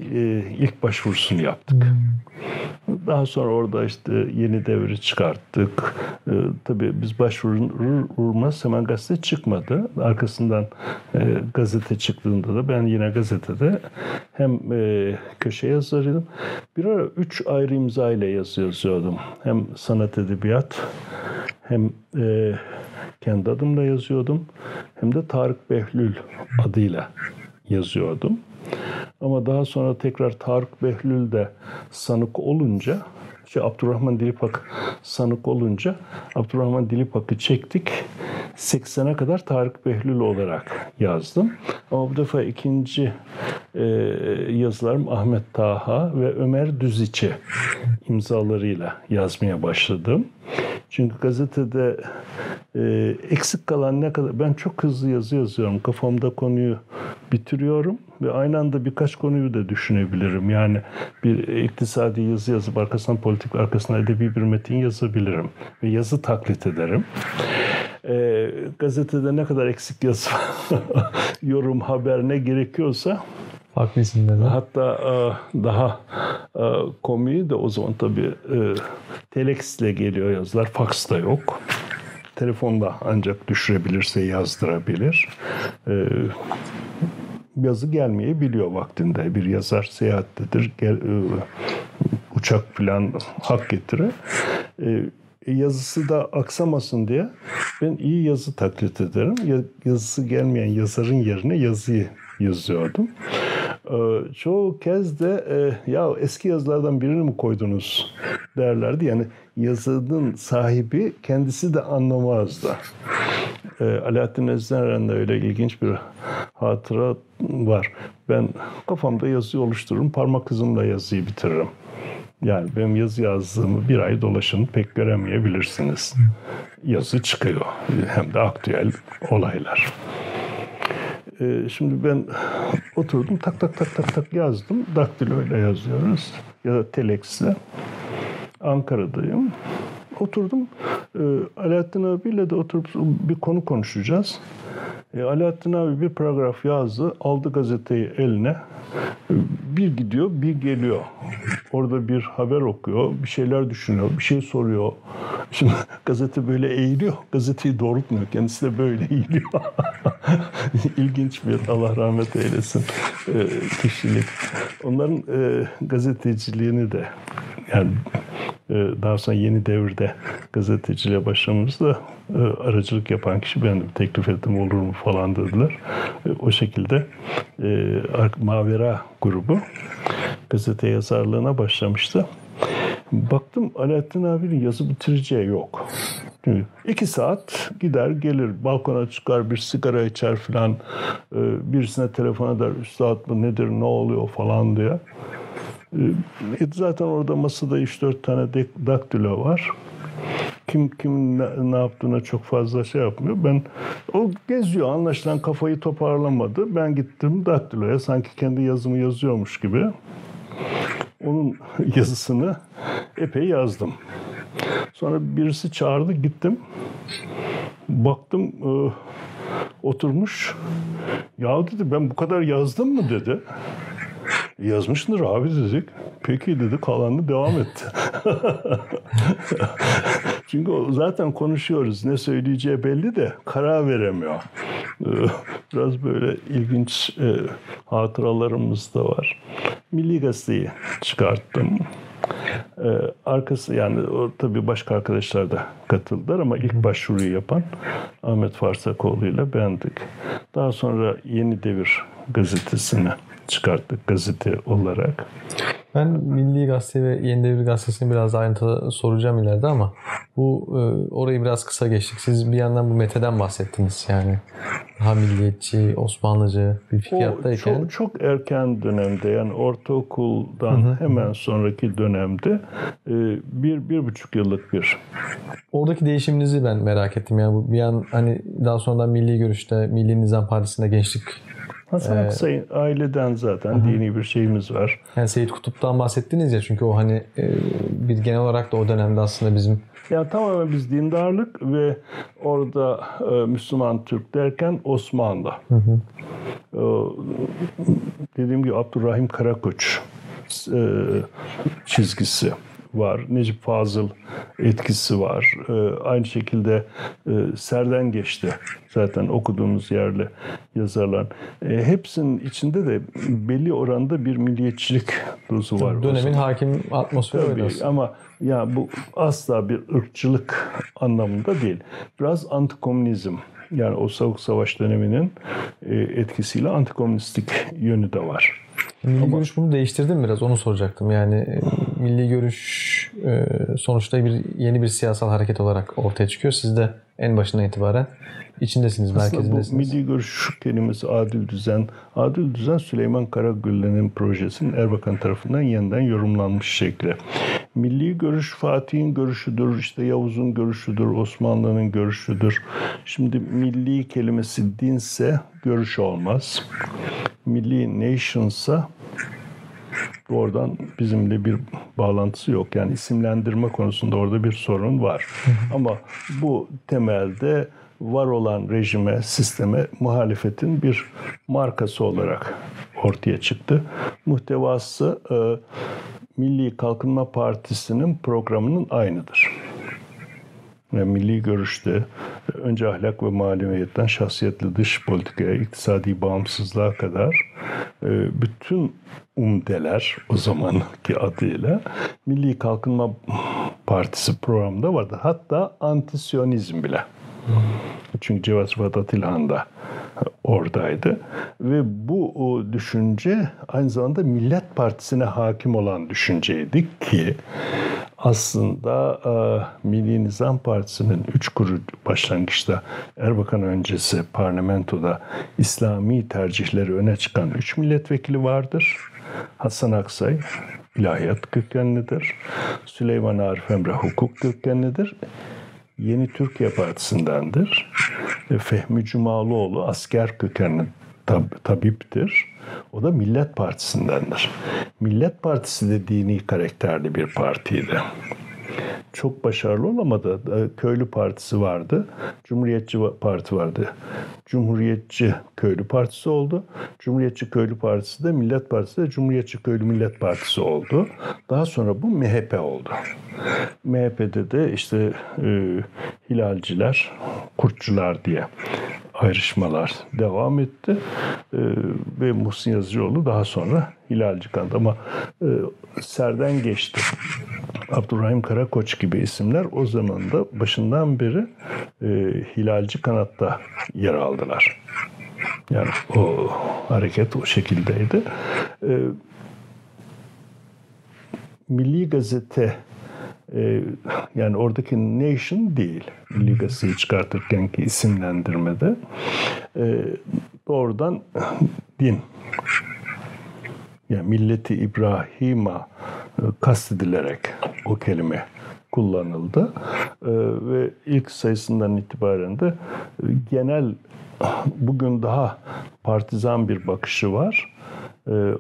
ilk başvurusunu yaptık. Hmm. Daha sonra orada işte yeni devri çıkarttık. Ee, tabii biz başvurulmaz hemen gazete çıkmadı. Arkasından e, gazete çıktığında da ben yine gazetede hem e, köşe yazarıydım. Bir ara üç ayrı imza ile yazı yazıyordum. Hem sanat edebiyat hem e, kendi adımla yazıyordum hem de Tarık Behlül adıyla yazıyordum. Ama daha sonra tekrar Tarık Behlül de sanık olunca, şey Abdurrahman Dilipak sanık olunca Abdurrahman Dilipak'ı çektik. 80'e kadar Tarık Behlül olarak yazdım. Ama bu defa ikinci e, yazılarım Ahmet Taha ve Ömer Düziçi imzalarıyla yazmaya başladım. Çünkü gazetede e, eksik kalan ne kadar... Ben çok hızlı yazı yazıyorum. Kafamda konuyu bitiriyorum ve aynı anda birkaç konuyu da düşünebilirim. Yani bir iktisadi yazı yazıp arkasından politik, arkasından edebi bir metin yazabilirim. Ve yazı taklit ederim. E, gazetede ne kadar eksik yazı, yorum, haber ne gerekiyorsa Farklı isimlerden. Hatta e, daha e, komiği de o zaman tabii e, telex ile geliyor yazılar. Fax da yok. Telefonda ancak düşürebilirse yazdırabilir. Yazı gelmeyebiliyor vaktinde. Bir yazar seyahattedir. Uçak falan hak getire. Yazısı da aksamasın diye ben iyi yazı taklit ederim. Yazısı gelmeyen yazarın yerine yazıyı yazıyordum. Ee, çoğu kez de e, ya eski yazılardan birini mi koydunuz derlerdi. Yani yazının sahibi kendisi de anlamazdı. E, Alaaddin Ezdener'in de öyle ilginç bir hatıra var. Ben kafamda yazıyı oluştururum, parmak hızımla yazıyı bitiririm. Yani benim yazı yazdığımı bir ay dolaşın pek göremeyebilirsiniz. Yazı çıkıyor. Hem de aktüel olaylar. Ee, şimdi ben oturdum tak tak tak tak tak yazdım. Daktilo ile yazıyoruz. Ya da telexle. Ankara'dayım. Oturdum. E, Alaaddin abiyle de oturup bir konu konuşacağız. E, Alaaddin abi bir paragraf yazdı. Aldı gazeteyi eline. Bir gidiyor, bir geliyor. Orada bir haber okuyor, bir şeyler düşünüyor, bir şey soruyor. Şimdi gazete böyle eğiliyor, gazeteyi doğrultmuyor. Kendisi de böyle eğiliyor. İlginç bir, Allah rahmet eylesin, e, kişilik. Onların e, gazeteciliğini de yani e, daha sonra yeni devirde gazeteciliğe başlamamızda e, aracılık yapan kişi bendim. Teklif ettim olur mu falan dediler. E, o şekilde Mavera grubu gazete yazarlığına başlamıştı. Baktım Alaaddin abinin yazı bitireceği yok. İki saat gider gelir balkona çıkar bir sigara içer filan birisine telefon eder üstad mı nedir ne oluyor falan diye. E, zaten orada masada 3-4 tane daktilo var. Kim kim ne, ne yaptığına çok fazla şey yapmıyor. Ben o geziyor anlaşılan kafayı toparlamadı. Ben gittim daktiloya sanki kendi yazımı yazıyormuş gibi. Onun yazısını epey yazdım. Sonra birisi çağırdı gittim. Baktım e, oturmuş. Ya dedi ben bu kadar yazdım mı dedi. Yazmışsındır abi dedik. Peki dedi kalanını devam etti. Çünkü zaten konuşuyoruz. Ne söyleyeceği belli de karar veremiyor. Ee, biraz böyle ilginç e, hatıralarımız da var. Milli Gazete'yi çıkarttım. Ee, arkası yani o, tabii başka arkadaşlar da katıldılar ama ilk başvuruyu yapan Ahmet Farsakoğlu ile bendik. Daha sonra Yeni Devir gazetesini çıkarttık gazete olarak. Ben Milli Gazete ve Yeni Devir Gazetesi'ni biraz ayrıntılı soracağım ileride ama bu e, orayı biraz kısa geçtik. Siz bir yandan bu Mete'den bahsettiniz yani. Daha milliyetçi, Osmanlıcı bir fikiyattayken. Çok, çok erken dönemde yani ortaokuldan hı hı. hemen sonraki dönemde e, bir, bir buçuk yıllık bir. Oradaki değişiminizi ben merak ettim. Yani bir an hani daha sonradan Milli Görüş'te, Milli Nizam Partisi'nde gençlik Hasan Aksay'ın ee, aileden zaten hı. dini bir şeyimiz var. Yani Seyit Kutup'tan bahsettiniz ya çünkü o hani e, bir genel olarak da o dönemde aslında bizim ya tamamen biz dindarlık ve orada e, Müslüman Türk derken Osmanlı. Hı hı. E, dediğim gibi Abdurrahim Karakoç e, çizgisi var. Necip Fazıl etkisi var. E, aynı şekilde e, Serden geçti zaten okuduğumuz yerli yazarlar. E, hepsinin içinde de belli oranda bir milliyetçilik dozu var. Dönemin hakim atmosferi Tabii, öyle Ama ya bu asla bir ırkçılık anlamında değil. Biraz antikomünizm yani o soğuk savaş döneminin e, etkisiyle antikomünistik yönü de var. Milli Ama, görüş bunu değiştirdi mi biraz onu soracaktım. Yani e, milli görüş e, sonuçta bir yeni bir siyasal hareket olarak ortaya çıkıyor. Siz de en başından itibaren içindesiniz, Aslında merkezindesiniz. Bu milli görüş kelimesi adil düzen. Adil düzen Süleyman Karagüllen'in projesinin Erbakan tarafından yeniden yorumlanmış şekli. Milli görüş Fatih'in görüşüdür, işte Yavuz'un görüşüdür, Osmanlı'nın görüşüdür. Şimdi milli kelimesi dinse görüş olmaz. Milli nation'sa doğrudan bizimle bir bağlantısı yok. Yani isimlendirme konusunda orada bir sorun var. Ama bu temelde var olan rejime, sisteme muhalefetin bir markası olarak ortaya çıktı. Muhtevası e, Milli Kalkınma Partisi'nin programının aynıdır. Yani milli görüşte önce ahlak ve maneviyetten şahsiyetli dış politikaya, iktisadi bağımsızlığa kadar e, bütün umdeler o zamanki adıyla Milli Kalkınma Partisi programında vardı. Hatta antisyonizm bile. Çünkü Cevat Sıfat Atilhan da oradaydı. Ve bu düşünce aynı zamanda Millet Partisi'ne hakim olan düşünceydi ki aslında e, Milli Nizam Partisi'nin üç kurucu başlangıçta Erbakan öncesi parlamentoda İslami tercihleri öne çıkan üç milletvekili vardır. Hasan Aksay ilahiyat kökenlidir. Süleyman Arif Emre hukuk kökenlidir. Yeni Türkiye Partisi'ndendir. Fehmi Cumalıoğlu asker kökenli tab- tabiptir. O da Millet Partisi'ndendir. Millet Partisi de dini karakterli bir partiydi. Çok başarılı olamadı. Köylü Partisi vardı. Cumhuriyetçi Parti vardı. Cumhuriyetçi Köylü Partisi oldu. Cumhuriyetçi Köylü Partisi de Millet Partisi de Cumhuriyetçi Köylü Millet Partisi oldu. Daha sonra bu MHP oldu. MHP'de de işte e, hilalciler, kurtçular diye ayrışmalar devam etti. E, ve Muhsin Yazıcıoğlu daha sonra hilalci kandı ama e, serden geçti. Abdurrahim Karakoç gibi isimler o zaman da başından beri e, hilalci kanatta yer aldılar. Yani o hareket o şekildeydi. E, Milli Gazete e, yani oradaki nation değil. Milli Gazete'yi çıkartırken ki isimlendirmede e, doğrudan din yani milleti İbrahim'a kastedilerek o kelime kullanıldı. E, ve ilk sayısından itibaren de e, genel bugün daha partizan bir bakışı var.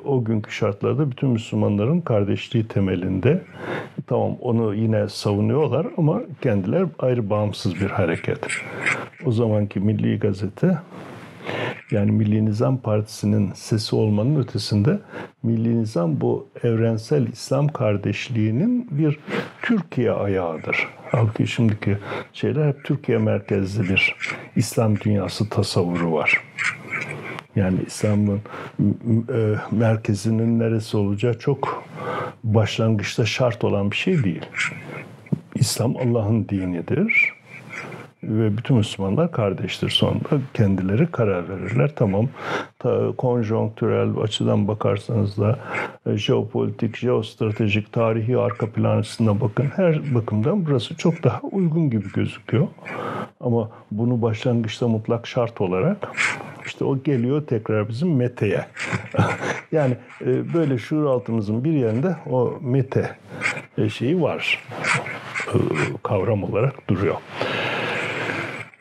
O günkü şartlarda bütün Müslümanların kardeşliği temelinde tamam onu yine savunuyorlar ama kendiler ayrı bağımsız bir hareket. O zamanki Milli Gazete yani Milli Nizam Partisi'nin sesi olmanın ötesinde Milli Nizam bu evrensel İslam kardeşliğinin bir Türkiye ayağıdır. Halbuki şimdiki şeyler hep Türkiye merkezli bir İslam dünyası tasavvuru var. Yani İslam'ın e, merkezinin neresi olacağı çok başlangıçta şart olan bir şey değil. İslam Allah'ın dinidir ve bütün Müslümanlar kardeştir. Sonunda kendileri karar verirler. Tamam ta, konjonktürel açıdan bakarsanız da e, jeopolitik, jeostratejik, tarihi arka plan açısından bakın. Her bakımdan burası çok daha uygun gibi gözüküyor. Ama bunu başlangıçta mutlak şart olarak işte o geliyor tekrar bizim meteye. yani e, böyle şuur altımızın bir yerinde o mete e, şeyi var. E, kavram olarak duruyor.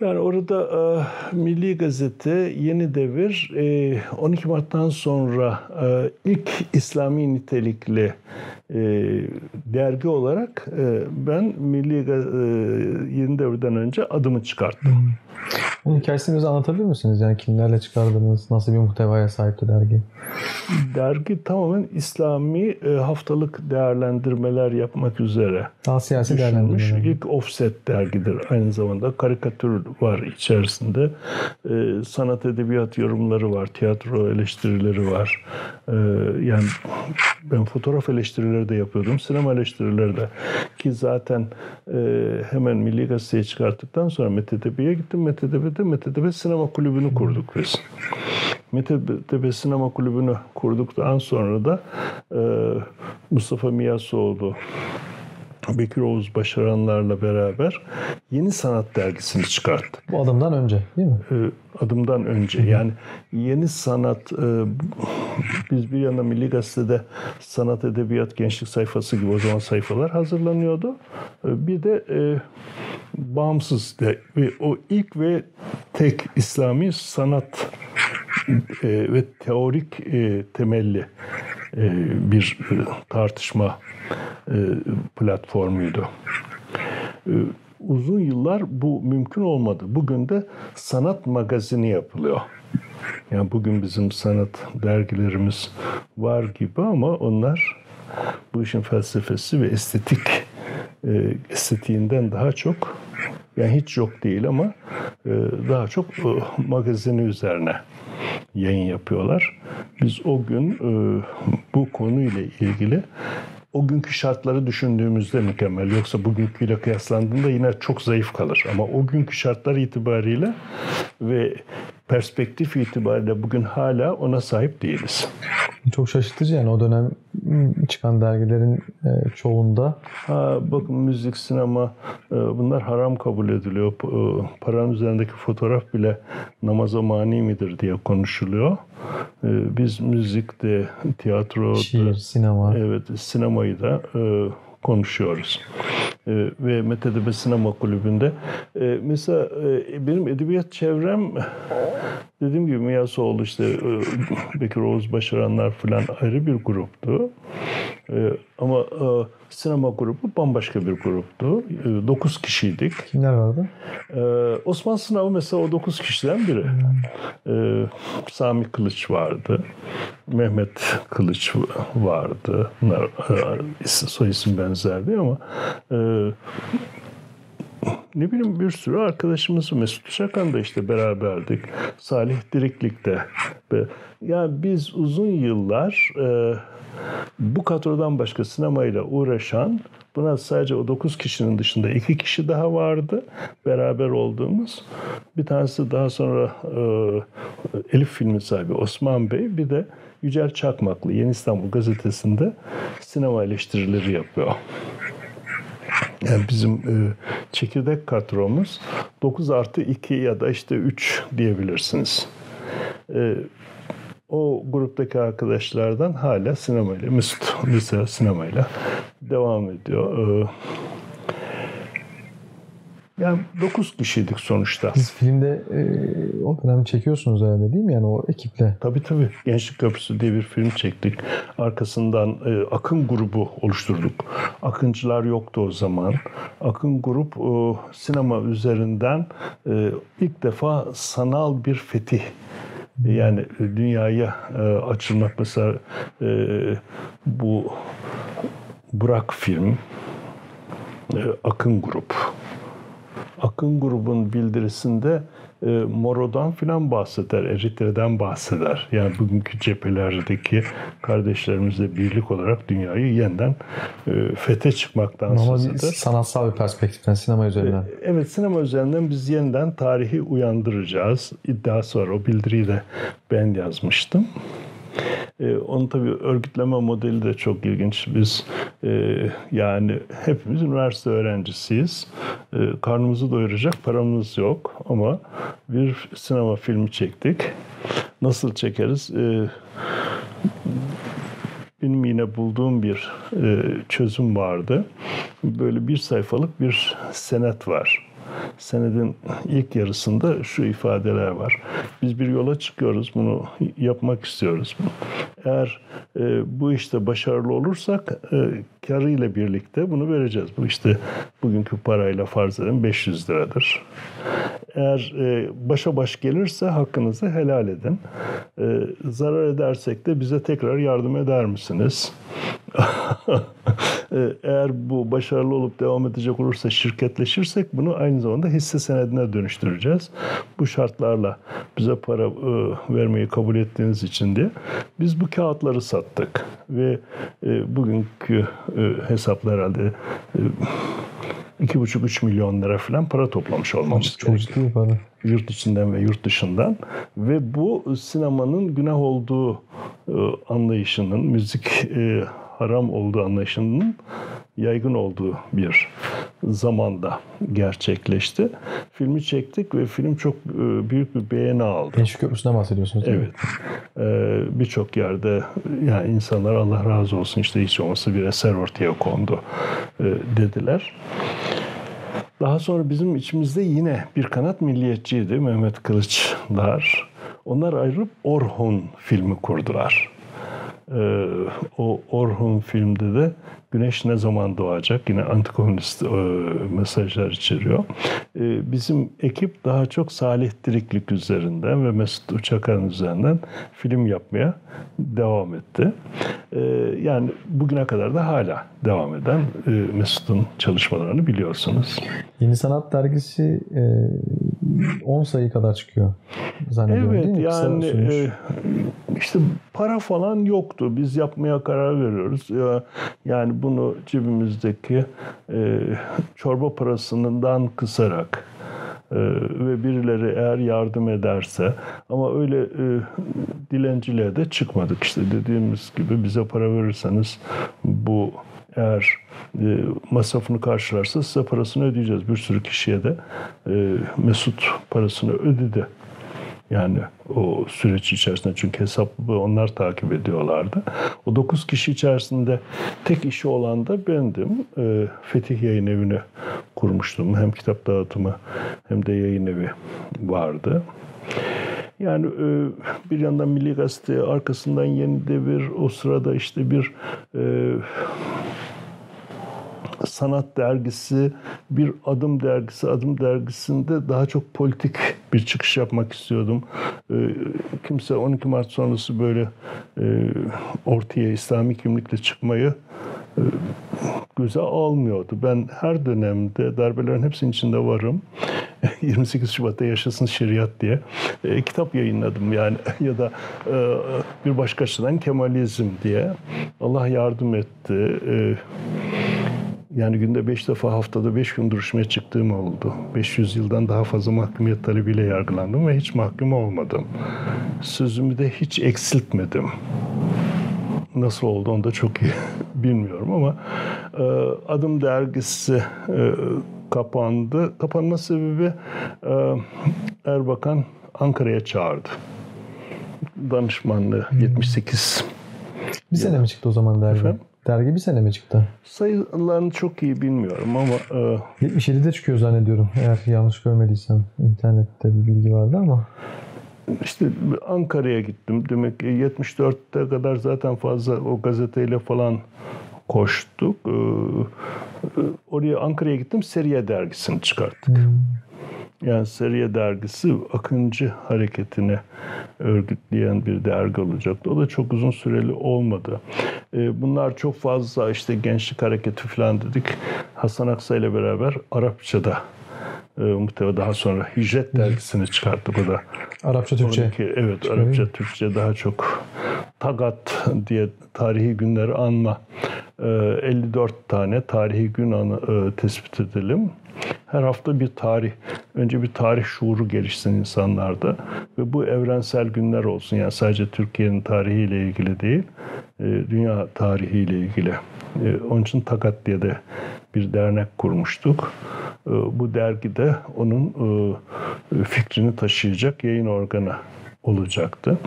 Yani orada e, Milli Gazete, Yeni Devir e, 12 Mart'tan sonra e, ilk İslami nitelikli e, dergi olarak e, ben Milli e, Yeni Devir'den önce adımı çıkarttım. Bunun hikayesini bize anlatabilir misiniz? Yani kimlerle çıkardınız? Nasıl bir muhtevaya sahipti dergi? Dergi tamamen İslami e, haftalık değerlendirmeler yapmak üzere. Daha siyasi değerlendirmeler. İlk offset dergidir. Aynı zamanda karikatür var içerisinde. E, sanat edebiyat yorumları var. Tiyatro eleştirileri var. E, yani ben fotoğraf eleştirileri de yapıyordum. Sinema eleştirileri de. Ki zaten hemen Milli Gazete'yi çıkarttıktan sonra Metetepe'ye gittim. Metetepe'de Metetepe Sinema Kulübü'nü kurduk biz. Metetepe Sinema Kulübü'nü kurduktan sonra da e, Mustafa Miyasoğlu Bekir Oğuz Başaranlarla beraber Yeni Sanat dergisini çıkarttı. Bu adımdan önce değil mi? E, adımdan önce. Yani yeni sanat e, biz bir yana Milli Gazete'de sanat edebiyat gençlik sayfası gibi o zaman sayfalar hazırlanıyordu. E, bir de e, bağımsız de ve o ilk ve tek İslami sanat ve teorik temelli bir tartışma platformuydu. Uzun yıllar bu mümkün olmadı. Bugün de sanat magazini yapılıyor. Yani bugün bizim sanat dergilerimiz var gibi ama onlar bu işin felsefesi ve estetik e, estetiğinden daha çok yani hiç yok değil ama e, daha çok e, magazini üzerine yayın yapıyorlar. Biz o gün e, bu konuyla ilgili o günkü şartları düşündüğümüzde mükemmel. Yoksa bugünküyle kıyaslandığında yine çok zayıf kalır. Ama o günkü şartlar itibariyle ve perspektif itibariyle bugün hala ona sahip değiliz. Çok şaşırtıcı yani o dönem çıkan dergilerin e, çoğunda. Ha, bakın müzik, sinema e, bunlar haram kabul ediliyor. E, paranın üzerindeki fotoğraf bile namaza mani midir diye konuşuluyor. Biz müzikte, tiyatroda, Şiir, sinema. Evet, sinemayı da konuşuyoruz. E, ve Metedebe Sinema Kulübü'nde. E, mesela e, benim edebiyat çevrem dediğim gibi Miyasoğlu işte e, Bekir Oğuz Başaranlar falan ayrı bir gruptu. E, ama e, sinema grubu bambaşka bir gruptu. E, dokuz kişiydik. Kimler vardı? E, Osman Sınav mesela o dokuz kişiden biri. E, Sami Kılıç vardı. Mehmet Kılıç vardı. Soy isim benzerdi ama e, ne bileyim bir sürü arkadaşımız Mesut Şakan da işte beraberdik. Salih Diriklik'te. Yani biz uzun yıllar e, bu kadrodan başka sinemayla uğraşan buna sadece o 9 kişinin dışında iki kişi daha vardı beraber olduğumuz. Bir tanesi daha sonra e, Elif filmi sahibi Osman Bey bir de Yücel Çakmaklı Yeni İstanbul gazetesinde sinema eleştirileri yapıyor. Yani bizim e, çekirdek kadromuz 9 artı 2 ya da işte 3 diyebilirsiniz. E, o gruptaki arkadaşlardan hala sinemayla, Mesut mesela sinemayla devam ediyor. E, yani 9 kişiydik sonuçta. Siz filmde e, o dönem çekiyorsunuz herhalde değil mi? Yani o ekiple. Tabii tabii. Gençlik Köprüsü diye bir film çektik. Arkasından e, Akın grubu oluşturduk. Akıncılar yoktu o zaman. Akın grup e, sinema üzerinden e, ilk defa sanal bir fetih yani dünyaya e, açılmak mesela e, bu Burak film e, Akın grup Akın grubun bildirisinde e, Moro'dan filan bahseder, Eritre'den bahseder. Yani bugünkü cephelerdeki kardeşlerimizle birlik olarak dünyayı yeniden e, fete çıkmaktan söz eder. sanatsal bir perspektiften, sinema üzerinden. E, evet, sinema üzerinden biz yeniden tarihi uyandıracağız. İddiası var. O bildiriyi de ben yazmıştım. E, onun tabii örgütleme modeli de çok ilginç. Biz e, yani hepimiz üniversite öğrencisiyiz. E, karnımızı doyuracak paramız yok ama bir sinema filmi çektik. Nasıl çekeriz? E, benim yine bulduğum bir e, çözüm vardı. Böyle bir sayfalık bir senet var senedin ilk yarısında şu ifadeler var. Biz bir yola çıkıyoruz, bunu yapmak istiyoruz. Eğer e, bu işte başarılı olursak e, karı ile birlikte bunu vereceğiz. Bu işte bugünkü parayla farz edin 500 liradır. Eğer e, başa baş gelirse hakkınızı helal edin. E, zarar edersek de bize tekrar yardım eder misiniz? E, eğer bu başarılı olup devam edecek olursa şirketleşirsek bunu aynı zamanda hisse senedine dönüştüreceğiz. Bu şartlarla bize para e, vermeyi kabul ettiğiniz için diye biz bu kağıtları sattık ve e, bugünkü hesaplar herhalde iki buçuk üç milyon lira falan para toplamış olmamız çok ciddi para. Yurt içinden ve yurt dışından ve bu sinemanın günah olduğu anlayışının, müzik haram olduğu anlayışının yaygın olduğu bir zamanda gerçekleşti. Filmi çektik ve film çok e, büyük bir beğeni aldı. Gençlik Köprüsü'nden bahsediyorsunuz değil mi? Evet. Ee, Birçok yerde yani insanlar Allah razı olsun işte hiç olmazsa bir eser ortaya kondu e, dediler. Daha sonra bizim içimizde yine bir kanat milliyetçiydi Mehmet Kılıçlar. Onlar ayrılıp Orhun filmi kurdular. Ee, o Orhun filmde de Güneş ne zaman doğacak? Yine antikomünist e, mesajlar içeriyor. E, bizim ekip daha çok Salih Diriklik üzerinden ve Mesut Uçakan üzerinden film yapmaya devam etti. E, yani bugüne kadar da hala devam eden e, Mesut'un çalışmalarını biliyorsunuz. Yeni Sanat Dergisi e, 10 sayı kadar çıkıyor zannediyorum Evet değil mi? Yani e, işte para falan yoktu. Biz yapmaya karar veriyoruz. Ya, yani bunu cebimizdeki e, çorba parasından kısarak e, ve birileri eğer yardım ederse ama öyle e, dilenciliğe de çıkmadık. İşte dediğimiz gibi bize para verirseniz bu eğer e, masrafını karşılarsa size parasını ödeyeceğiz. Bir sürü kişiye de e, Mesut parasını ödedi. Yani o süreç içerisinde çünkü hesabı onlar takip ediyorlardı. O 9 kişi içerisinde tek işi olan da bendim. Ee, Fetih Yayın Evi'ni kurmuştum. Hem kitap dağıtımı hem de yayın evi vardı. Yani e, bir yandan Milli Gazete, arkasından Yeni Devir, o sırada işte bir e, sanat dergisi, bir adım dergisi, adım dergisinde daha çok politik bir çıkış yapmak istiyordum. Ee, kimse 12 Mart sonrası böyle e, ortaya İslami kimlikle çıkmayı e, göze almıyordu. Ben her dönemde darbelerin hepsinin içinde varım. 28 Şubat'ta Yaşasın Şeriat diye e, kitap yayınladım yani ya da e, bir başka açıdan Kemalizm diye. Allah yardım etti. E, yani günde beş defa haftada beş gün duruşmaya çıktığım oldu. 500 yıldan daha fazla mahkumiyet talebiyle yargılandım ve hiç mahkum olmadım. Sözümü de hiç eksiltmedim. Nasıl oldu onu da çok iyi bilmiyorum ama e, Adım Dergisi e, kapandı. Kapanma sebebi e, Erbakan Ankara'ya çağırdı. Danışmanlığı 78 bir sene mi çıktı o zaman dergi? Efendim? Dergi bir sene mi çıktı? sayılarını çok iyi bilmiyorum ama e, 77'de çıkıyor zannediyorum. Eğer yanlış görmediysem. internette bir bilgi vardı ama. İşte Ankara'ya gittim. Demek ki 74'te kadar zaten fazla o gazeteyle falan koştuk. Ee, Oraya Ankara'ya gittim. Seriye dergisini çıkarttık. Yani Seriye dergisi Akıncı hareketini örgütleyen bir dergi olacaktı. O da çok uzun süreli olmadı. Ee, Bunlar çok fazla işte gençlik hareketi falan dedik. Hasan Aksa ile beraber Arapçada e, muhtemelen daha sonra Hicret dergisini çıkarttık o da. Arapça, Türkçe. Oradaki, evet Arapça, Türkçe daha çok Tagat diye tarihi günleri anma. e, 54 tane tarihi gün anı e, tespit edelim. Her hafta bir tarih, önce bir tarih şuuru gelişsin insanlarda ve bu evrensel günler olsun. Yani sadece Türkiye'nin tarihiyle ilgili değil, e, dünya tarihiyle ilgili. E, Onun için Takat diye de bir dernek kurmuştuk. E, Bu dergide onun fikrini taşıyacak yayın organı olacaktı.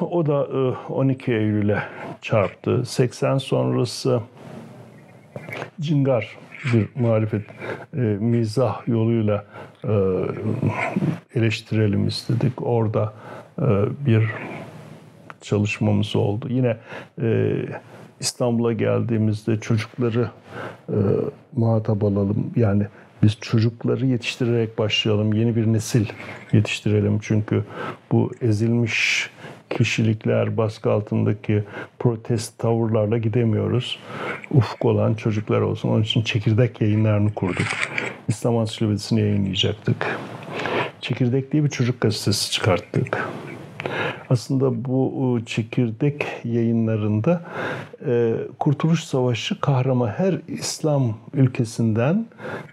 O da e, 12 Eylül'e çarptı. 80 sonrası Cingar bir muhalefet e, mizah yoluyla e, eleştirelim istedik. Orada e, bir çalışmamız oldu. Yine e, İstanbul'a geldiğimizde çocukları e, muhatap alalım. Yani biz çocukları yetiştirerek başlayalım. Yeni bir nesil yetiştirelim. Çünkü bu ezilmiş kişilikler, baskı altındaki protest tavırlarla gidemiyoruz. Ufuk olan çocuklar olsun. Onun için çekirdek yayınlarını kurduk. İslam Ansiklopedisini yayınlayacaktık. Çekirdek diye bir çocuk gazetesi çıkarttık. Aslında bu çekirdek yayınlarında e, Kurtuluş Savaşı kahramanı her İslam ülkesinden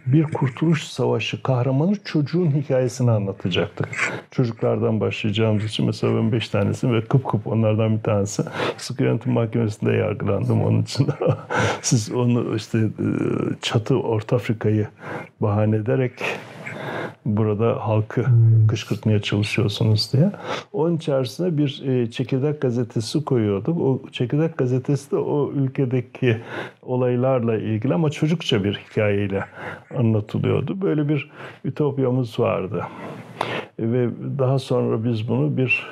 bir Kurtuluş Savaşı kahramanı çocuğun hikayesini anlatacaktık. Çocuklardan başlayacağımız için mesela ben beş tanesi ve kıp kıp onlardan bir tanesi sıkı yönetim mahkemesinde yargılandım onun için. Siz onu işte e, çatı Orta Afrika'yı bahane ederek burada halkı hmm. kışkırtmaya çalışıyorsunuz diye. Onun içerisine bir e, çekirdek gazetesi koyuyorduk. O çekirdek gazetesi de o ülkedeki olaylarla ilgili ama çocukça bir hikayeyle anlatılıyordu. Böyle bir ütopyamız vardı. Ve daha sonra biz bunu bir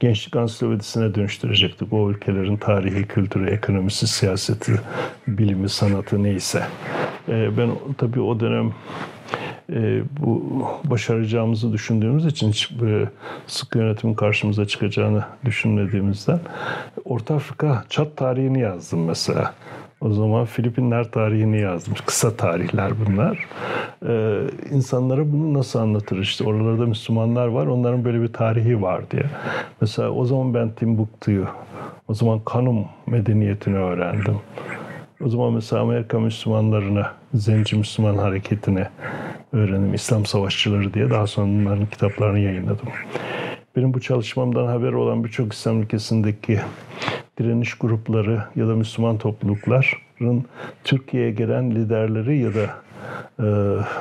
gençlik ansiklopedisine dönüştürecektik. O ülkelerin tarihi, kültürü, ekonomisi, siyaseti, bilimi, sanatı neyse. E, ben tabii o dönem bu başaracağımızı düşündüğümüz için hiç böyle sıkı yönetimin karşımıza çıkacağını düşünmediğimizden Orta Afrika Çat tarihini yazdım mesela. O zaman Filipinler tarihini yazdım. Kısa tarihler bunlar. Ee, insanlara bunu nasıl anlatır? İşte oralarda Müslümanlar var. Onların böyle bir tarihi var diye. Mesela o zaman ben Timbuktu'yu, o zaman Kanum medeniyetini öğrendim. O zaman mesela Amerika Müslümanlarını, Zenci Müslüman hareketini öğrendim. İslam Savaşçıları diye daha sonra bunların kitaplarını yayınladım. Benim bu çalışmamdan haber olan birçok İslam ülkesindeki direniş grupları ya da Müslüman toplulukların Türkiye'ye gelen liderleri ya da e,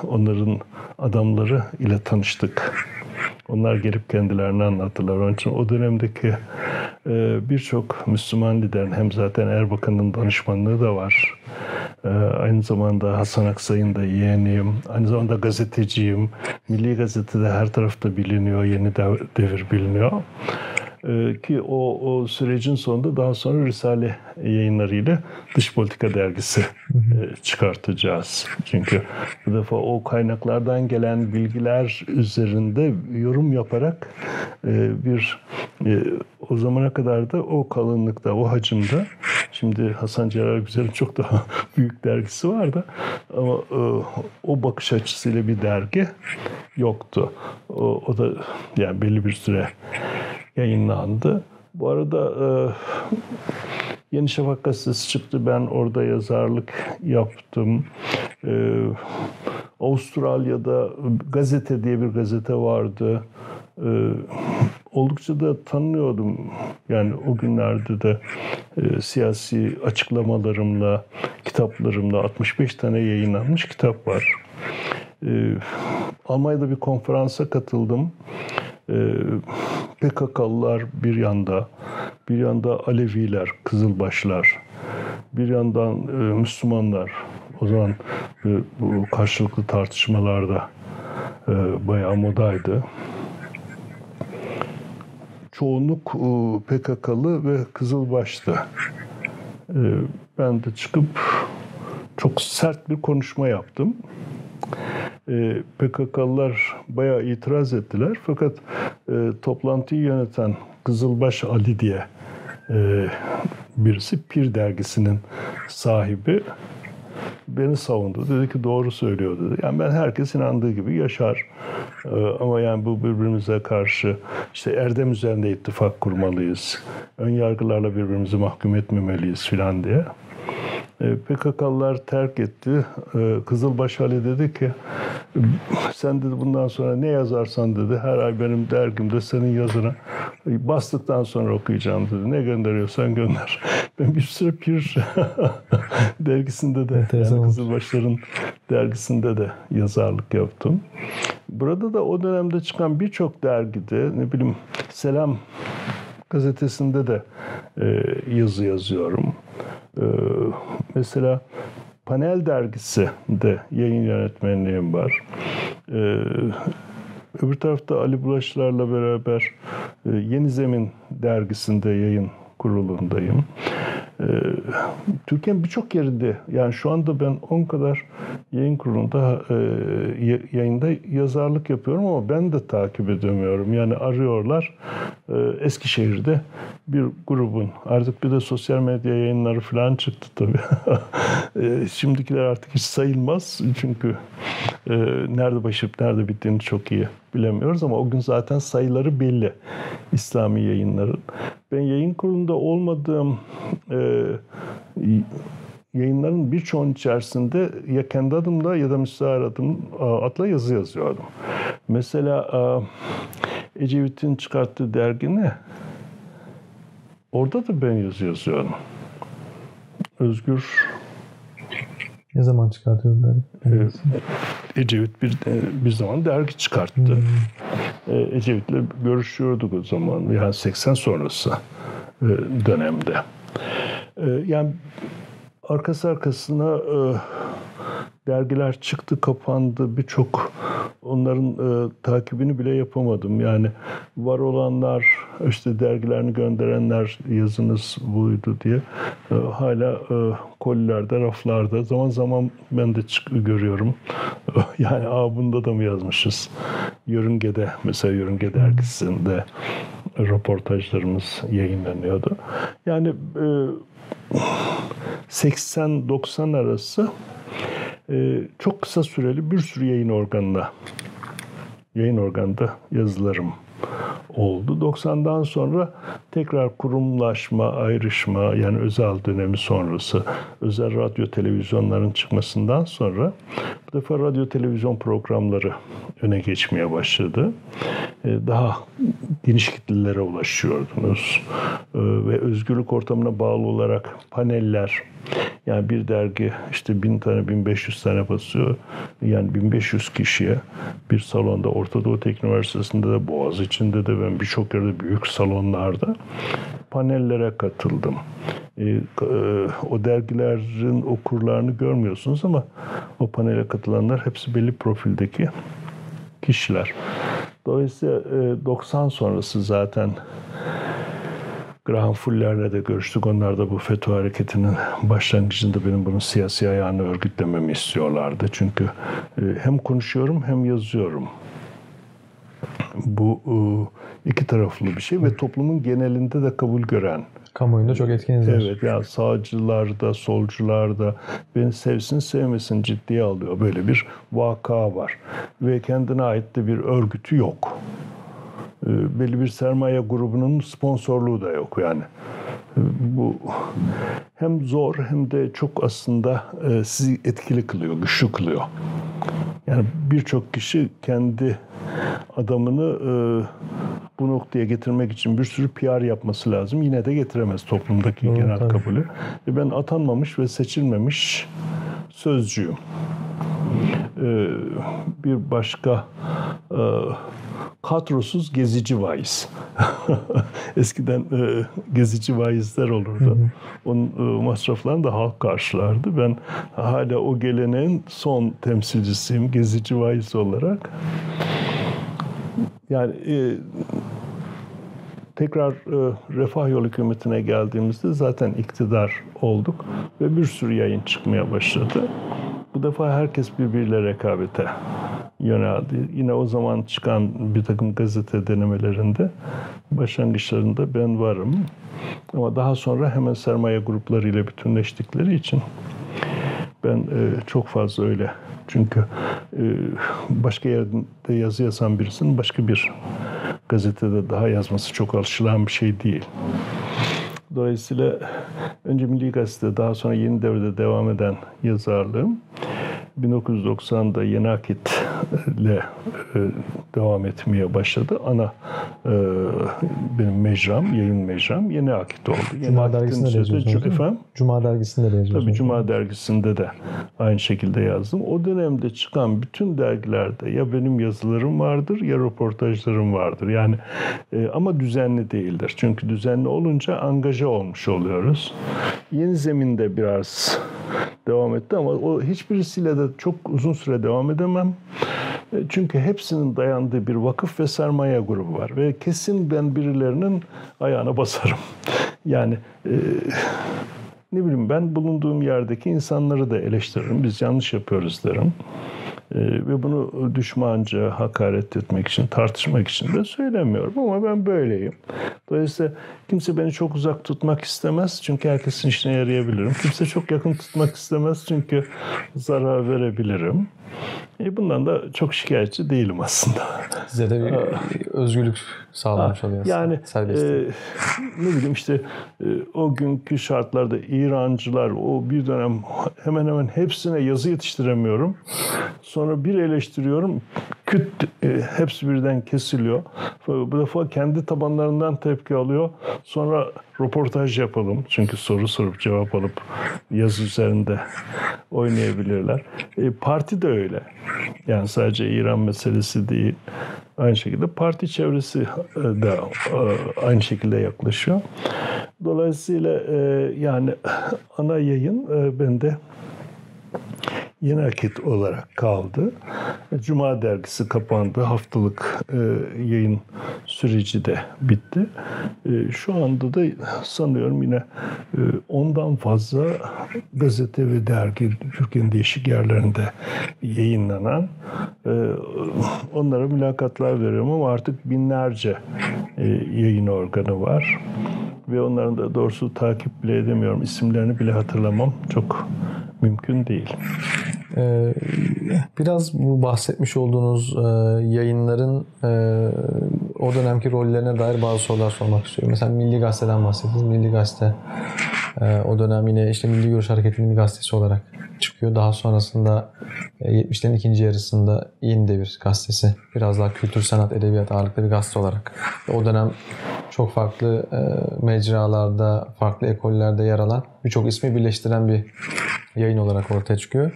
onların adamları ile tanıştık. Onlar gelip kendilerini anlattılar. Onun için o dönemdeki birçok Müslüman liderin hem zaten Erbakan'ın danışmanlığı da var. E, aynı zamanda Hasan Aksay'ın da yeğeniyim. Aynı zamanda gazeteciyim. Milli Gazete'de her tarafta biliniyor. Yeni devir biliniyor. Ee, ki o, o sürecin sonunda daha sonra Risale yayınlarıyla Dış Politika Dergisi e, çıkartacağız. Çünkü bu defa o kaynaklardan gelen bilgiler üzerinde yorum yaparak e, bir e, o zamana kadar da o kalınlıkta, o hacimde Şimdi Hasan Celal Güzel'in çok daha büyük dergisi var da ama o bakış açısıyla bir dergi yoktu. O, o da yani belli bir süre yayınlandı. Bu arada e, Yeni Şafak gazetesi çıktı. Ben orada yazarlık yaptım. E, Avustralya'da gazete diye bir gazete vardı. E, oldukça da tanınıyordum. Yani o günlerde de e, siyasi açıklamalarımla, kitaplarımla 65 tane yayınlanmış kitap var. E, Almanya'da bir konferansa katıldım. E, PKK'lılar bir yanda, bir yanda Aleviler, Kızılbaşlar, bir yandan e, Müslümanlar. O zaman e, bu karşılıklı tartışmalarda e, bayağı modaydı. Çoğunluk PKK'lı ve Kızılbaş'tı. Ben de çıkıp çok sert bir konuşma yaptım PKK'lılar bayağı itiraz ettiler. Fakat e, toplantıyı yöneten Kızılbaş Ali diye e, birisi Pir dergisinin sahibi beni savundu. Dedi ki doğru söylüyor dedi. Yani ben herkes inandığı gibi yaşar. Ee, ama yani bu birbirimize karşı işte erdem üzerinde ittifak kurmalıyız. Ön yargılarla birbirimizi mahkum etmemeliyiz filan diye. E, PKK'lılar terk etti. E, Kızılbaş Ali dedi ki sen dedi bundan sonra ne yazarsan dedi her ay benim dergimde senin yazını bastıktan sonra okuyacağım dedi. Ne gönderiyorsan gönder. Ben bir süre Pir dergisinde de yani Kızılbaşların dergisinde de yazarlık yaptım. Burada da o dönemde çıkan birçok dergide ne bileyim Selam gazetesinde de e, yazı yazıyorum. Ee, mesela Panel dergisi de yayın yönetmenliğim var. Ee, öbür tarafta Ali Bulaşlar'la beraber e, Yeni Zemin dergisinde yayın kurulundayım. Ee, Türkiye'nin birçok yerinde yani şu anda ben 10 kadar yayın kurulunda e, yayında yazarlık yapıyorum ama ben de takip edemiyorum. Yani arıyorlar e, Eskişehir'de bir grubun artık bir de sosyal medya yayınları falan çıktı tabii. e, şimdikiler artık hiç sayılmaz çünkü e, nerede başlayıp nerede bittiğini çok iyi bilemiyoruz ama o gün zaten sayıları belli İslami yayınların. Ben yayın kurulunda olmadığım e, yayınların birçoğunun içerisinde ya kendi adımla ya da müstahar adım adla yazı yazıyordum. Mesela Ecevit'in çıkarttığı dergi ne? Orada da ben yazı yazıyorum. Özgür ne zaman çıkartıyorlar? Evet. Ecevit bir bir zaman dergi çıkarttı. Hmm. Ecevit'le görüşüyorduk o zaman. Yani 80 sonrası dönemde. Yani arkası arkasına dergiler çıktı, kapandı. Birçok onların e, takibini bile yapamadım. Yani var olanlar, işte dergilerini gönderenler yazınız buydu diye e, hala e, kolilerde, raflarda. Zaman zaman ben de çık görüyorum. yani a bunda da mı yazmışız? Yörünge'de, mesela Yörünge dergisinde röportajlarımız yayınlanıyordu. Yani e, 80-90 arası çok kısa süreli bir sürü yayın organına yayın organında yazılarım oldu. 90'dan sonra tekrar kurumlaşma, ayrışma yani özel dönemi sonrası özel radyo televizyonların çıkmasından sonra bu defa radyo televizyon programları öne geçmeye başladı. Ee, daha geniş kitlelere ulaşıyordunuz. Ee, ve özgürlük ortamına bağlı olarak paneller, yani bir dergi işte bin tane, bin beş yüz tane basıyor. Yani bin beş yüz kişiye bir salonda Orta Doğu Teknik Üniversitesi'nde de Boğaz içinde de ben birçok yerde büyük salonlarda panellere katıldım. Ee, e, o dergilerin okurlarını görmüyorsunuz ama o panele katılanlar hepsi belli profildeki kişiler. Dolayısıyla e, 90 sonrası zaten Graham Fuller'le de görüştük. Onlar da bu FETÖ hareketinin başlangıcında benim bunun siyasi ayağını örgütlememi istiyorlardı. Çünkü e, hem konuşuyorum hem yazıyorum. Bu e, iki taraflı bir şey ve toplumun genelinde de kabul gören. Kamuoyunda çok etkiniz var. Evet yani sağcılar da solcular da beni sevsin sevmesin ciddiye alıyor. Böyle bir vaka var. Ve kendine ait de bir örgütü yok. Ee, belli bir sermaye grubunun sponsorluğu da yok yani. Ee, bu hem zor hem de çok aslında e, sizi etkili kılıyor, güçlü kılıyor. Yani birçok kişi kendi adamını e, bu noktaya getirmek için bir sürü PR yapması lazım. Yine de getiremez toplumdaki evet, genel tabii. kabulü. E ben atanmamış ve seçilmemiş sözcüyüm. Bir başka kadrosuz gezici vaiz. Eskiden e, gezici vaizler olurdu. Onun e, masraflarını da halk karşılardı. Ben hala o geleneğin son temsilcisiyim gezici vaiz olarak. Yani e, tekrar e, Refah Yolu hükümetine geldiğimizde zaten iktidar olduk ve bir sürü yayın çıkmaya başladı. Bu defa herkes birbiriyle rekabete yöneldi. Yine o zaman çıkan bir takım gazete denemelerinde başlangıçlarında ben varım. Ama daha sonra hemen sermaye gruplarıyla bütünleştikleri için ben e, çok fazla öyle. Çünkü e, başka yerde yazı yazan birisinin başka bir gazetede daha yazması çok alışılan bir şey değil. Dolayısıyla önce Milli Gazete daha sonra Yeni Devrede devam eden yazarlığım 1990'da Yeni Akit ile e, devam etmeye başladı. Ana e, benim mecram, yayın mecram Yeni Akit oldu. Yeni Cuma Akit'in dergisinde de yazıyorsunuz efendim? Cuma dergisinde de yazıyorsunuz. Tabii Cuma dergisinde de aynı şekilde yazdım. O dönemde çıkan bütün dergilerde ya benim yazılarım vardır ya röportajlarım vardır. Yani e, ama düzenli değildir. Çünkü düzenli olunca angaja olmuş oluyoruz. Yeni zeminde biraz devam etti ama o hiçbirisiyle de çok uzun süre devam edemem. E, çünkü hepsinin dayandığı bir vakıf ve sermaye grubu var ve kesin ben birilerinin ayağına basarım. Yani e, ne bileyim ben bulunduğum yerdeki insanları da eleştiririm. Biz yanlış yapıyoruz derim. Ee, ve bunu düşmanca hakaret etmek için, tartışmak için de söylemiyorum ama ben böyleyim. Dolayısıyla kimse beni çok uzak tutmak istemez çünkü herkesin işine yarayabilirim. Kimse çok yakın tutmak istemez çünkü zarar verebilirim. E bundan da çok şikayetçi değilim aslında. Size de bir özgürlük sağlamış oluyor. Yani Serbestlik. e, ne bileyim işte e, o günkü şartlarda İrancılar o bir dönem hemen hemen hepsine yazı yetiştiremiyorum. Sonra bir eleştiriyorum küt e, hepsi birden kesiliyor. Bu defa kendi tabanlarından tepki alıyor. Sonra röportaj yapalım. Çünkü soru sorup cevap alıp yazı üzerinde oynayabilirler. E, parti de öyle. Yani sadece İran meselesi değil. Aynı şekilde parti çevresi de e, aynı şekilde yaklaşıyor. Dolayısıyla e, yani ana yayın e, bende Hareket olarak kaldı. Cuma dergisi kapandı. Haftalık e, yayın süreci de bitti. E, şu anda da sanıyorum yine e, ondan fazla gazete ve dergi Türkiye'nin değişik yerlerinde yayınlanan e, onlara mülakatlar veriyorum ama artık binlerce e, yayın organı var ve onların da doğrusu takip bile edemiyorum. İsimlerini bile hatırlamam çok mümkün değil. Ee, biraz bu bahsetmiş olduğunuz e, yayınların e, o dönemki rollerine dair bazı sorular sormak istiyorum. Mesela Milli Gazete'den bahsettiniz. Milli Gazete e, o dönem yine işte Milli Görüş Hareketi'nin bir gazetesi olarak çıkıyor. Daha sonrasında e, 70'lerin ikinci yarısında Yeni Devir gazetesi. Biraz daha kültür, sanat, edebiyat ağırlıklı bir gazete olarak. O dönem çok farklı mecralarda, farklı ekollerde yer alan birçok ismi birleştiren bir yayın olarak ortaya çıkıyor.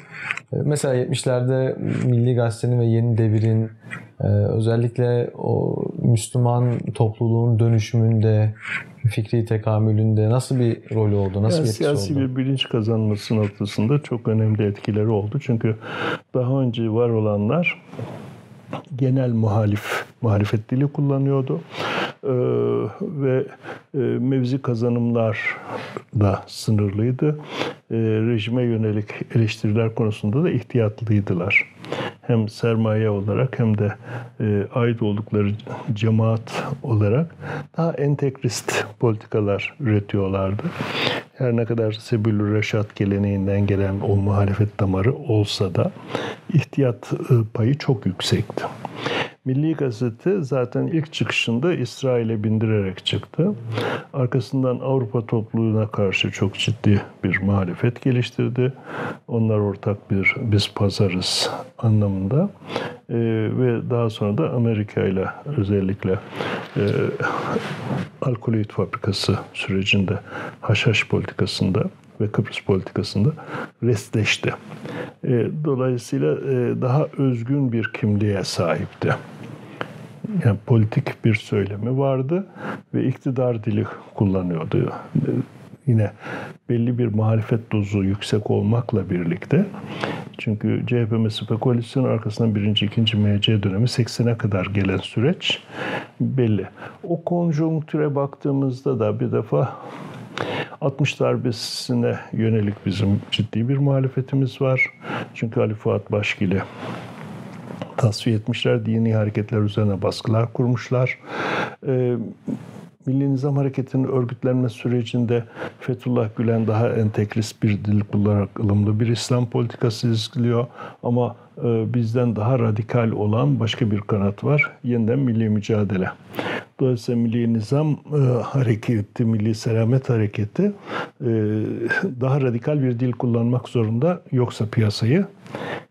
E, mesela 70'lerde Milli Gazete'nin ve Yeni Devir'in e, özellikle o Müslüman topluluğun dönüşümünde, fikri tekamülünde nasıl bir rolü oldu? Nasıl yani bir siyasi oldu? bir bilinç kazanması noktasında çok önemli etkileri oldu. Çünkü daha önce var olanlar genel muhalif, muhalefet dili kullanıyordu. Ee, ve e, mevzi kazanımlar da sınırlıydı. Ee, rejime yönelik eleştiriler konusunda da ihtiyatlıydılar. Hem sermaye olarak hem de e, ait oldukları cemaat olarak daha entegrist politikalar üretiyorlardı. Her ne kadar Sebil Reşat geleneğinden gelen o muhalefet damarı olsa da ihtiyat payı çok yüksekti. Milli Gazete zaten ilk çıkışında İsrail'e bindirerek çıktı. Arkasından Avrupa topluluğuna karşı çok ciddi bir muhalefet geliştirdi. Onlar ortak bir biz pazarız anlamında. Ee, ve daha sonra da Amerika ile özellikle e, alkoloid fabrikası sürecinde haşhaş politikasında ve Kıbrıs politikasında restleşti. E, dolayısıyla e, daha özgün bir kimliğe sahipti yani politik bir söylemi vardı ve iktidar dili kullanıyordu. Yine belli bir muhalefet dozu yüksek olmakla birlikte çünkü CHP MSP koalisyonun arkasından birinci, ikinci MC dönemi 80'e kadar gelen süreç belli. O konjonktüre baktığımızda da bir defa 60 darbesine yönelik bizim ciddi bir muhalefetimiz var. Çünkü Ali Fuat Başgili tasfiye etmişler. Dini hareketler üzerine baskılar kurmuşlar. Ee, Milli Nizam Hareketi'nin örgütlenme sürecinde Fethullah Gülen daha entegrist bir dil kullanarak ılımlı bir İslam politikası izliyor. Ama e, bizden daha radikal olan başka bir kanat var. Yeniden milli mücadele. Dolayısıyla Milli Nizam e, Hareketi, Milli Selamet Hareketi e, daha radikal bir dil kullanmak zorunda. Yoksa piyasayı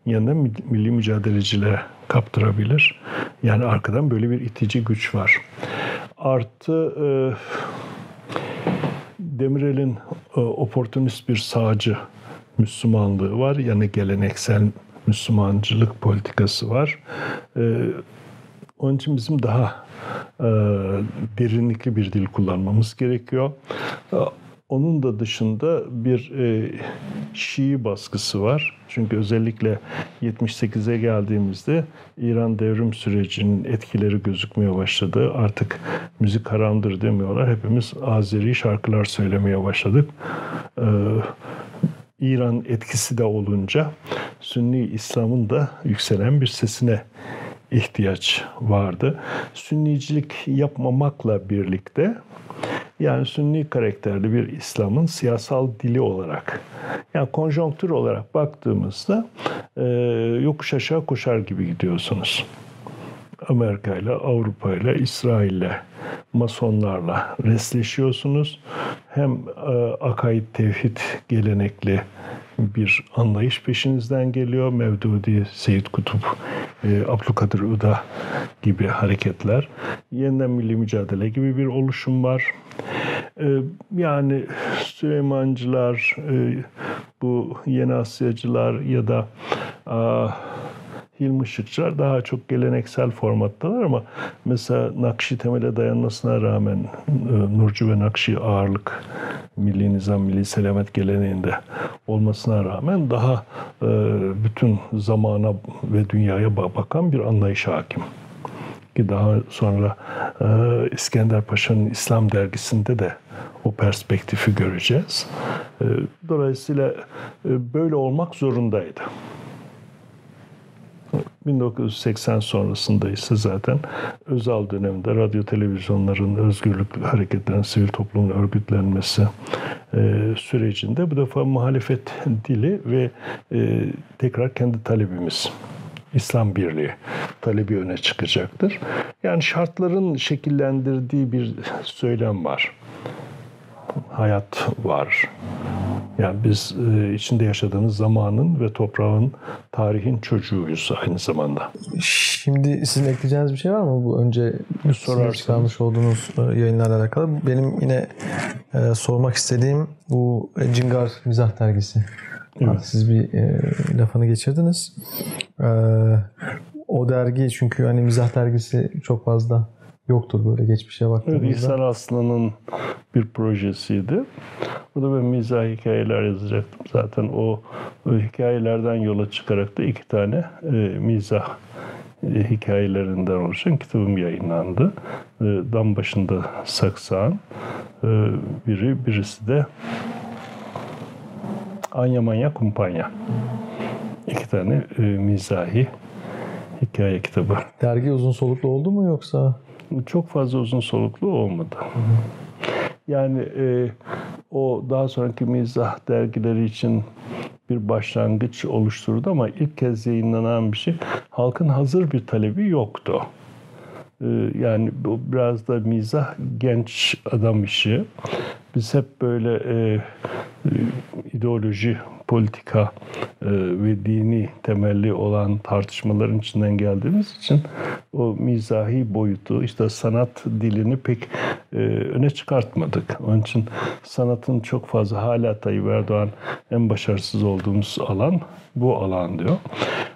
yeniden milli mücadelecilere kaptırabilir. Yani arkadan böyle bir itici güç var. Artı e, Demirel'in e, oportunist bir sağcı Müslümanlığı var. Yani geleneksel Müslümancılık politikası var. E, onun için bizim daha derinlikli bir dil kullanmamız gerekiyor. E, onun da dışında bir e, Şii baskısı var. Çünkü özellikle 78'e geldiğimizde İran devrim sürecinin etkileri gözükmeye başladı. Artık müzik haramdır demiyorlar. Hepimiz Azeri şarkılar söylemeye başladık. Ee, İran etkisi de olunca Sünni İslam'ın da yükselen bir sesine ihtiyaç vardı. Sünnicilik yapmamakla birlikte yani sünni karakterli bir İslam'ın siyasal dili olarak yani konjonktür olarak baktığımızda e, yokuş aşağı koşar gibi gidiyorsunuz. Amerika ile, Avrupa ile, İsrail ile, Masonlarla resleşiyorsunuz. Hem e, akaid tevhid gelenekli bir anlayış peşinizden geliyor. Mevdudi, Seyyid Kutup, e, Abdülkadir Uda gibi hareketler. Yeniden milli mücadele gibi bir oluşum var. E, yani Süleymancılar, bu Yeni Asyacılar ya da Hilmi Işıkçılar daha çok geleneksel formattalar ama mesela Nakşi temele dayanmasına rağmen e, Nurcu ve Nakşi ağırlık Milli Nizam, Milli Selamet geleneğinde olmasına rağmen daha e, bütün zamana ve dünyaya bakan bir anlayış hakim ki daha sonra e, İskender Paşa'nın İslam dergisinde de o perspektifi göreceğiz. Dolayısıyla böyle olmak zorundaydı. 1980 sonrasında ise zaten Özal döneminde radyo televizyonların özgürlük hareketlerinin sivil toplumun örgütlenmesi e, sürecinde bu defa muhalefet dili ve e, tekrar kendi talebimiz İslam Birliği talebi öne çıkacaktır. Yani şartların şekillendirdiği bir söylem var. Hayat var. Yani biz e, içinde yaşadığımız zamanın ve toprağın, tarihin çocuğuyuz aynı zamanda. Şimdi sizin ekleyeceğiniz bir şey var mı? Bu önce sizin çıkarmış olduğunuz e, yayınlarla alakalı. Benim yine e, sormak istediğim bu Cingar Mizah Dergisi. Evet. Siz bir e, lafını geçirdiniz. E, o dergi çünkü hani mizah dergisi çok fazla yoktur böyle geçmişe baktığımızda. Evet, İhsan Aslan'ın bir projesiydi. Burada ben mizah hikayeler yazacaktım. Zaten o, o hikayelerden yola çıkarak da iki tane e, mizah e, hikayelerinden oluşan kitabım yayınlandı. E, Dam başında saksağın e, biri, birisi de Anya Manya Kumpanya. İki tane e, mizahi hikaye kitabı. Dergi uzun soluklu oldu mu yoksa? Çok fazla uzun soluklu olmadı. Yani e, o daha sonraki mizah dergileri için bir başlangıç oluşturdu ama ilk kez yayınlanan bir şey halkın hazır bir talebi yoktu. E, yani bu biraz da mizah genç adam işi. Biz hep böyle e, ideoloji, politika e, ve dini temelli olan tartışmaların içinden geldiğimiz için o mizahi boyutu, işte sanat dilini pek e, öne çıkartmadık. Onun için sanatın çok fazla hala Tayyip Erdoğan en başarısız olduğumuz alan bu alan diyor.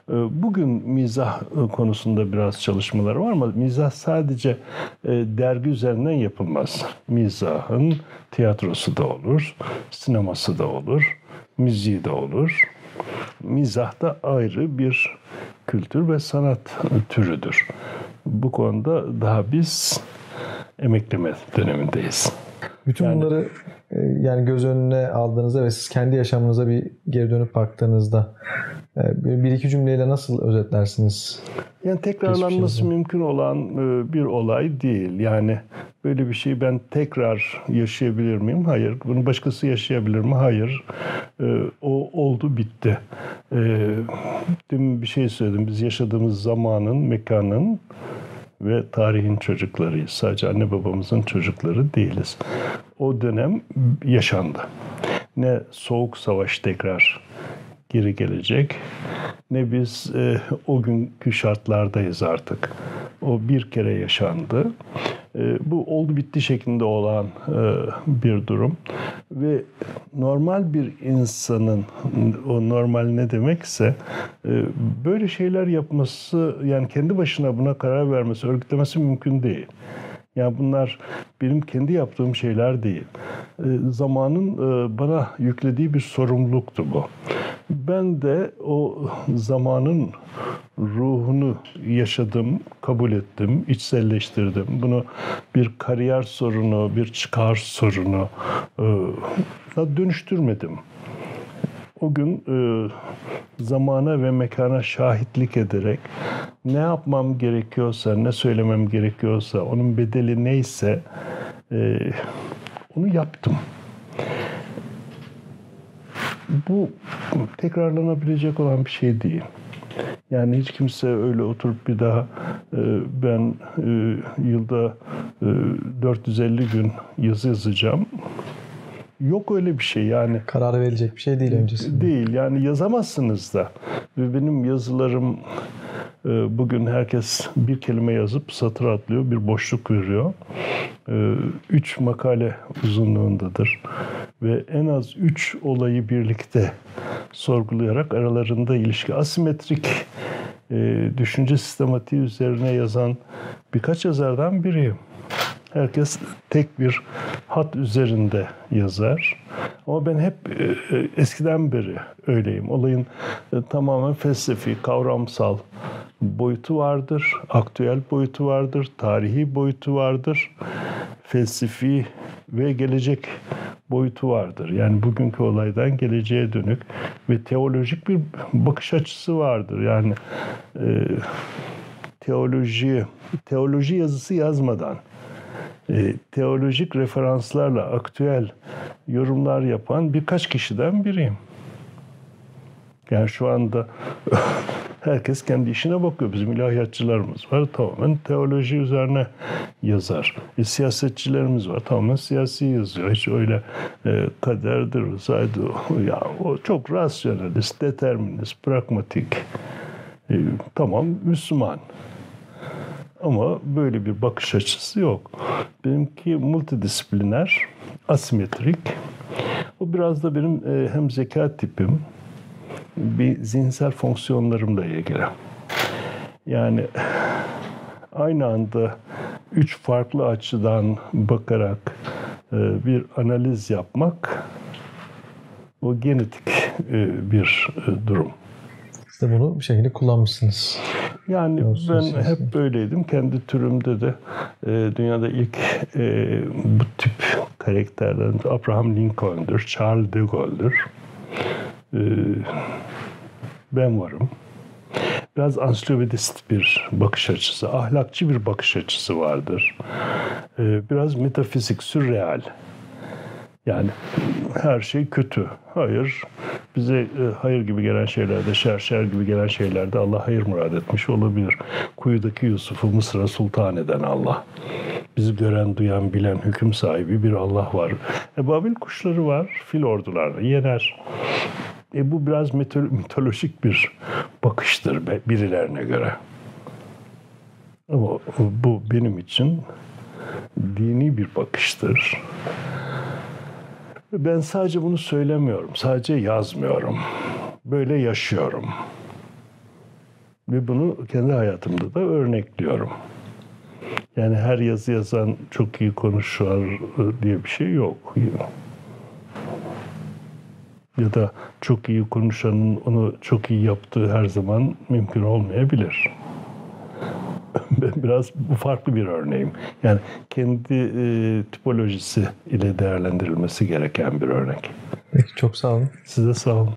E, bugün mizah konusunda biraz çalışmalar var ama mizah sadece dergi üzerinden yapılmaz. Mizahın tiyatrosu da olur, sineması da olur, müziği de olur. Mizah da ayrı bir kültür ve sanat türüdür. Bu konuda daha biz emekleme dönemindeyiz. Bütün yani, bunları e, yani göz önüne aldığınızda ve siz kendi yaşamınıza bir geri dönüp baktığınızda bir iki cümleyle nasıl özetlersiniz? Yani tekrarlanması mümkün olan e, bir olay değil. Yani böyle bir şeyi ben tekrar yaşayabilir miyim? Hayır. Bunu başkası yaşayabilir mi? Hayır. O oldu bitti. Dün bir şey söyledim. Biz yaşadığımız zamanın, mekanın ve tarihin çocuklarıyız. Sadece anne babamızın çocukları değiliz. O dönem yaşandı. Ne soğuk savaş tekrar geri gelecek ne biz e, o günkü şartlardayız artık. O bir kere yaşandı. E, bu oldu bitti şeklinde olan e, bir durum ve normal bir insanın o normal ne demekse e, böyle şeyler yapması yani kendi başına buna karar vermesi, örgütlemesi mümkün değil. Yani bunlar benim kendi yaptığım şeyler değil. Zamanın bana yüklediği bir sorumluluktu bu. Ben de o zamanın ruhunu yaşadım, kabul ettim, içselleştirdim. Bunu bir kariyer sorunu, bir çıkar sorunu e, dönüştürmedim. O gün e, zamana ve mekana şahitlik ederek ne yapmam gerekiyorsa, ne söylemem gerekiyorsa, onun bedeli neyse e, onu yaptım. Bu tekrarlanabilecek olan bir şey değil. Yani hiç kimse öyle oturup bir daha e, ben e, yılda e, 450 gün yazı yazacağım. Yok öyle bir şey yani. Karar verilecek bir şey değil öncesinde. Değil yani yazamazsınız da. Ve benim yazılarım e, bugün herkes bir kelime yazıp satır atlıyor, bir boşluk veriyor. E, Üç makale uzunluğundadır. Ve en az üç olayı birlikte sorgulayarak aralarında ilişki asimetrik e, düşünce sistematiği üzerine yazan birkaç yazardan biriyim. Herkes tek bir hat üzerinde yazar. Ama ben hep e, e, eskiden beri öyleyim. Olayın e, tamamen felsefi, kavramsal boyutu vardır, aktüel boyutu vardır, tarihi boyutu vardır, felsefi ve gelecek boyutu vardır. Yani bugünkü olaydan geleceğe dönük ve teolojik bir bakış açısı vardır. Yani e, teoloji, teoloji yazısı yazmadan teolojik referanslarla aktüel yorumlar yapan birkaç kişiden biriyim. Yani şu anda herkes kendi işine bakıyor. Bizim ilahiyatçılarımız var. Tamamen teoloji üzerine yazar. E, siyasetçilerimiz var. Tamamen siyasi yazıyor. Hiç öyle e, kaderdir, rızaydı. Ya, o çok rasyonalist, determinist, pragmatik. E, tamam Müslüman. Ama böyle bir bakış açısı yok. Benimki multidisipliner, asimetrik. O biraz da benim e, hem zeka tipim, bir zihinsel fonksiyonlarımla ilgili. Yani aynı anda üç farklı açıdan bakarak e, bir analiz yapmak o genetik e, bir durum. De bunu bir şekilde kullanmışsınız. Yani Olsun, ben olsun. hep böyleydim. Kendi türümde de e, dünyada ilk e, bu tip karakterlerin Abraham Lincoln'dur, Charles de Gaulle'dur. E, ben varım. Biraz ansiklopedist bir bakış açısı, ahlakçı bir bakış açısı vardır. E, biraz metafizik, sürreal. Yani her şey kötü. Hayır. Bize e, hayır gibi gelen şeylerde, şer şer gibi gelen şeylerde Allah hayır murad etmiş olabilir. Kuyudaki Yusuf'u Mısır'a sultan eden Allah. Bizi gören, duyan, bilen, hüküm sahibi bir Allah var. E, Babil kuşları var, fil ordularını yener. E, bu biraz mito- mitolojik bir bakıştır birilerine göre. Ama bu benim için dini bir bakıştır. Ben sadece bunu söylemiyorum, sadece yazmıyorum. Böyle yaşıyorum. Ve bunu kendi hayatımda da örnekliyorum. Yani her yazı yazan çok iyi konuşuyor diye bir şey yok. Ya da çok iyi konuşanın onu çok iyi yaptığı her zaman mümkün olmayabilir. Ben biraz bu farklı bir örneğim. Yani kendi e, tipolojisi ile değerlendirilmesi gereken bir örnek. Peki çok sağ olun. Size sağ olun.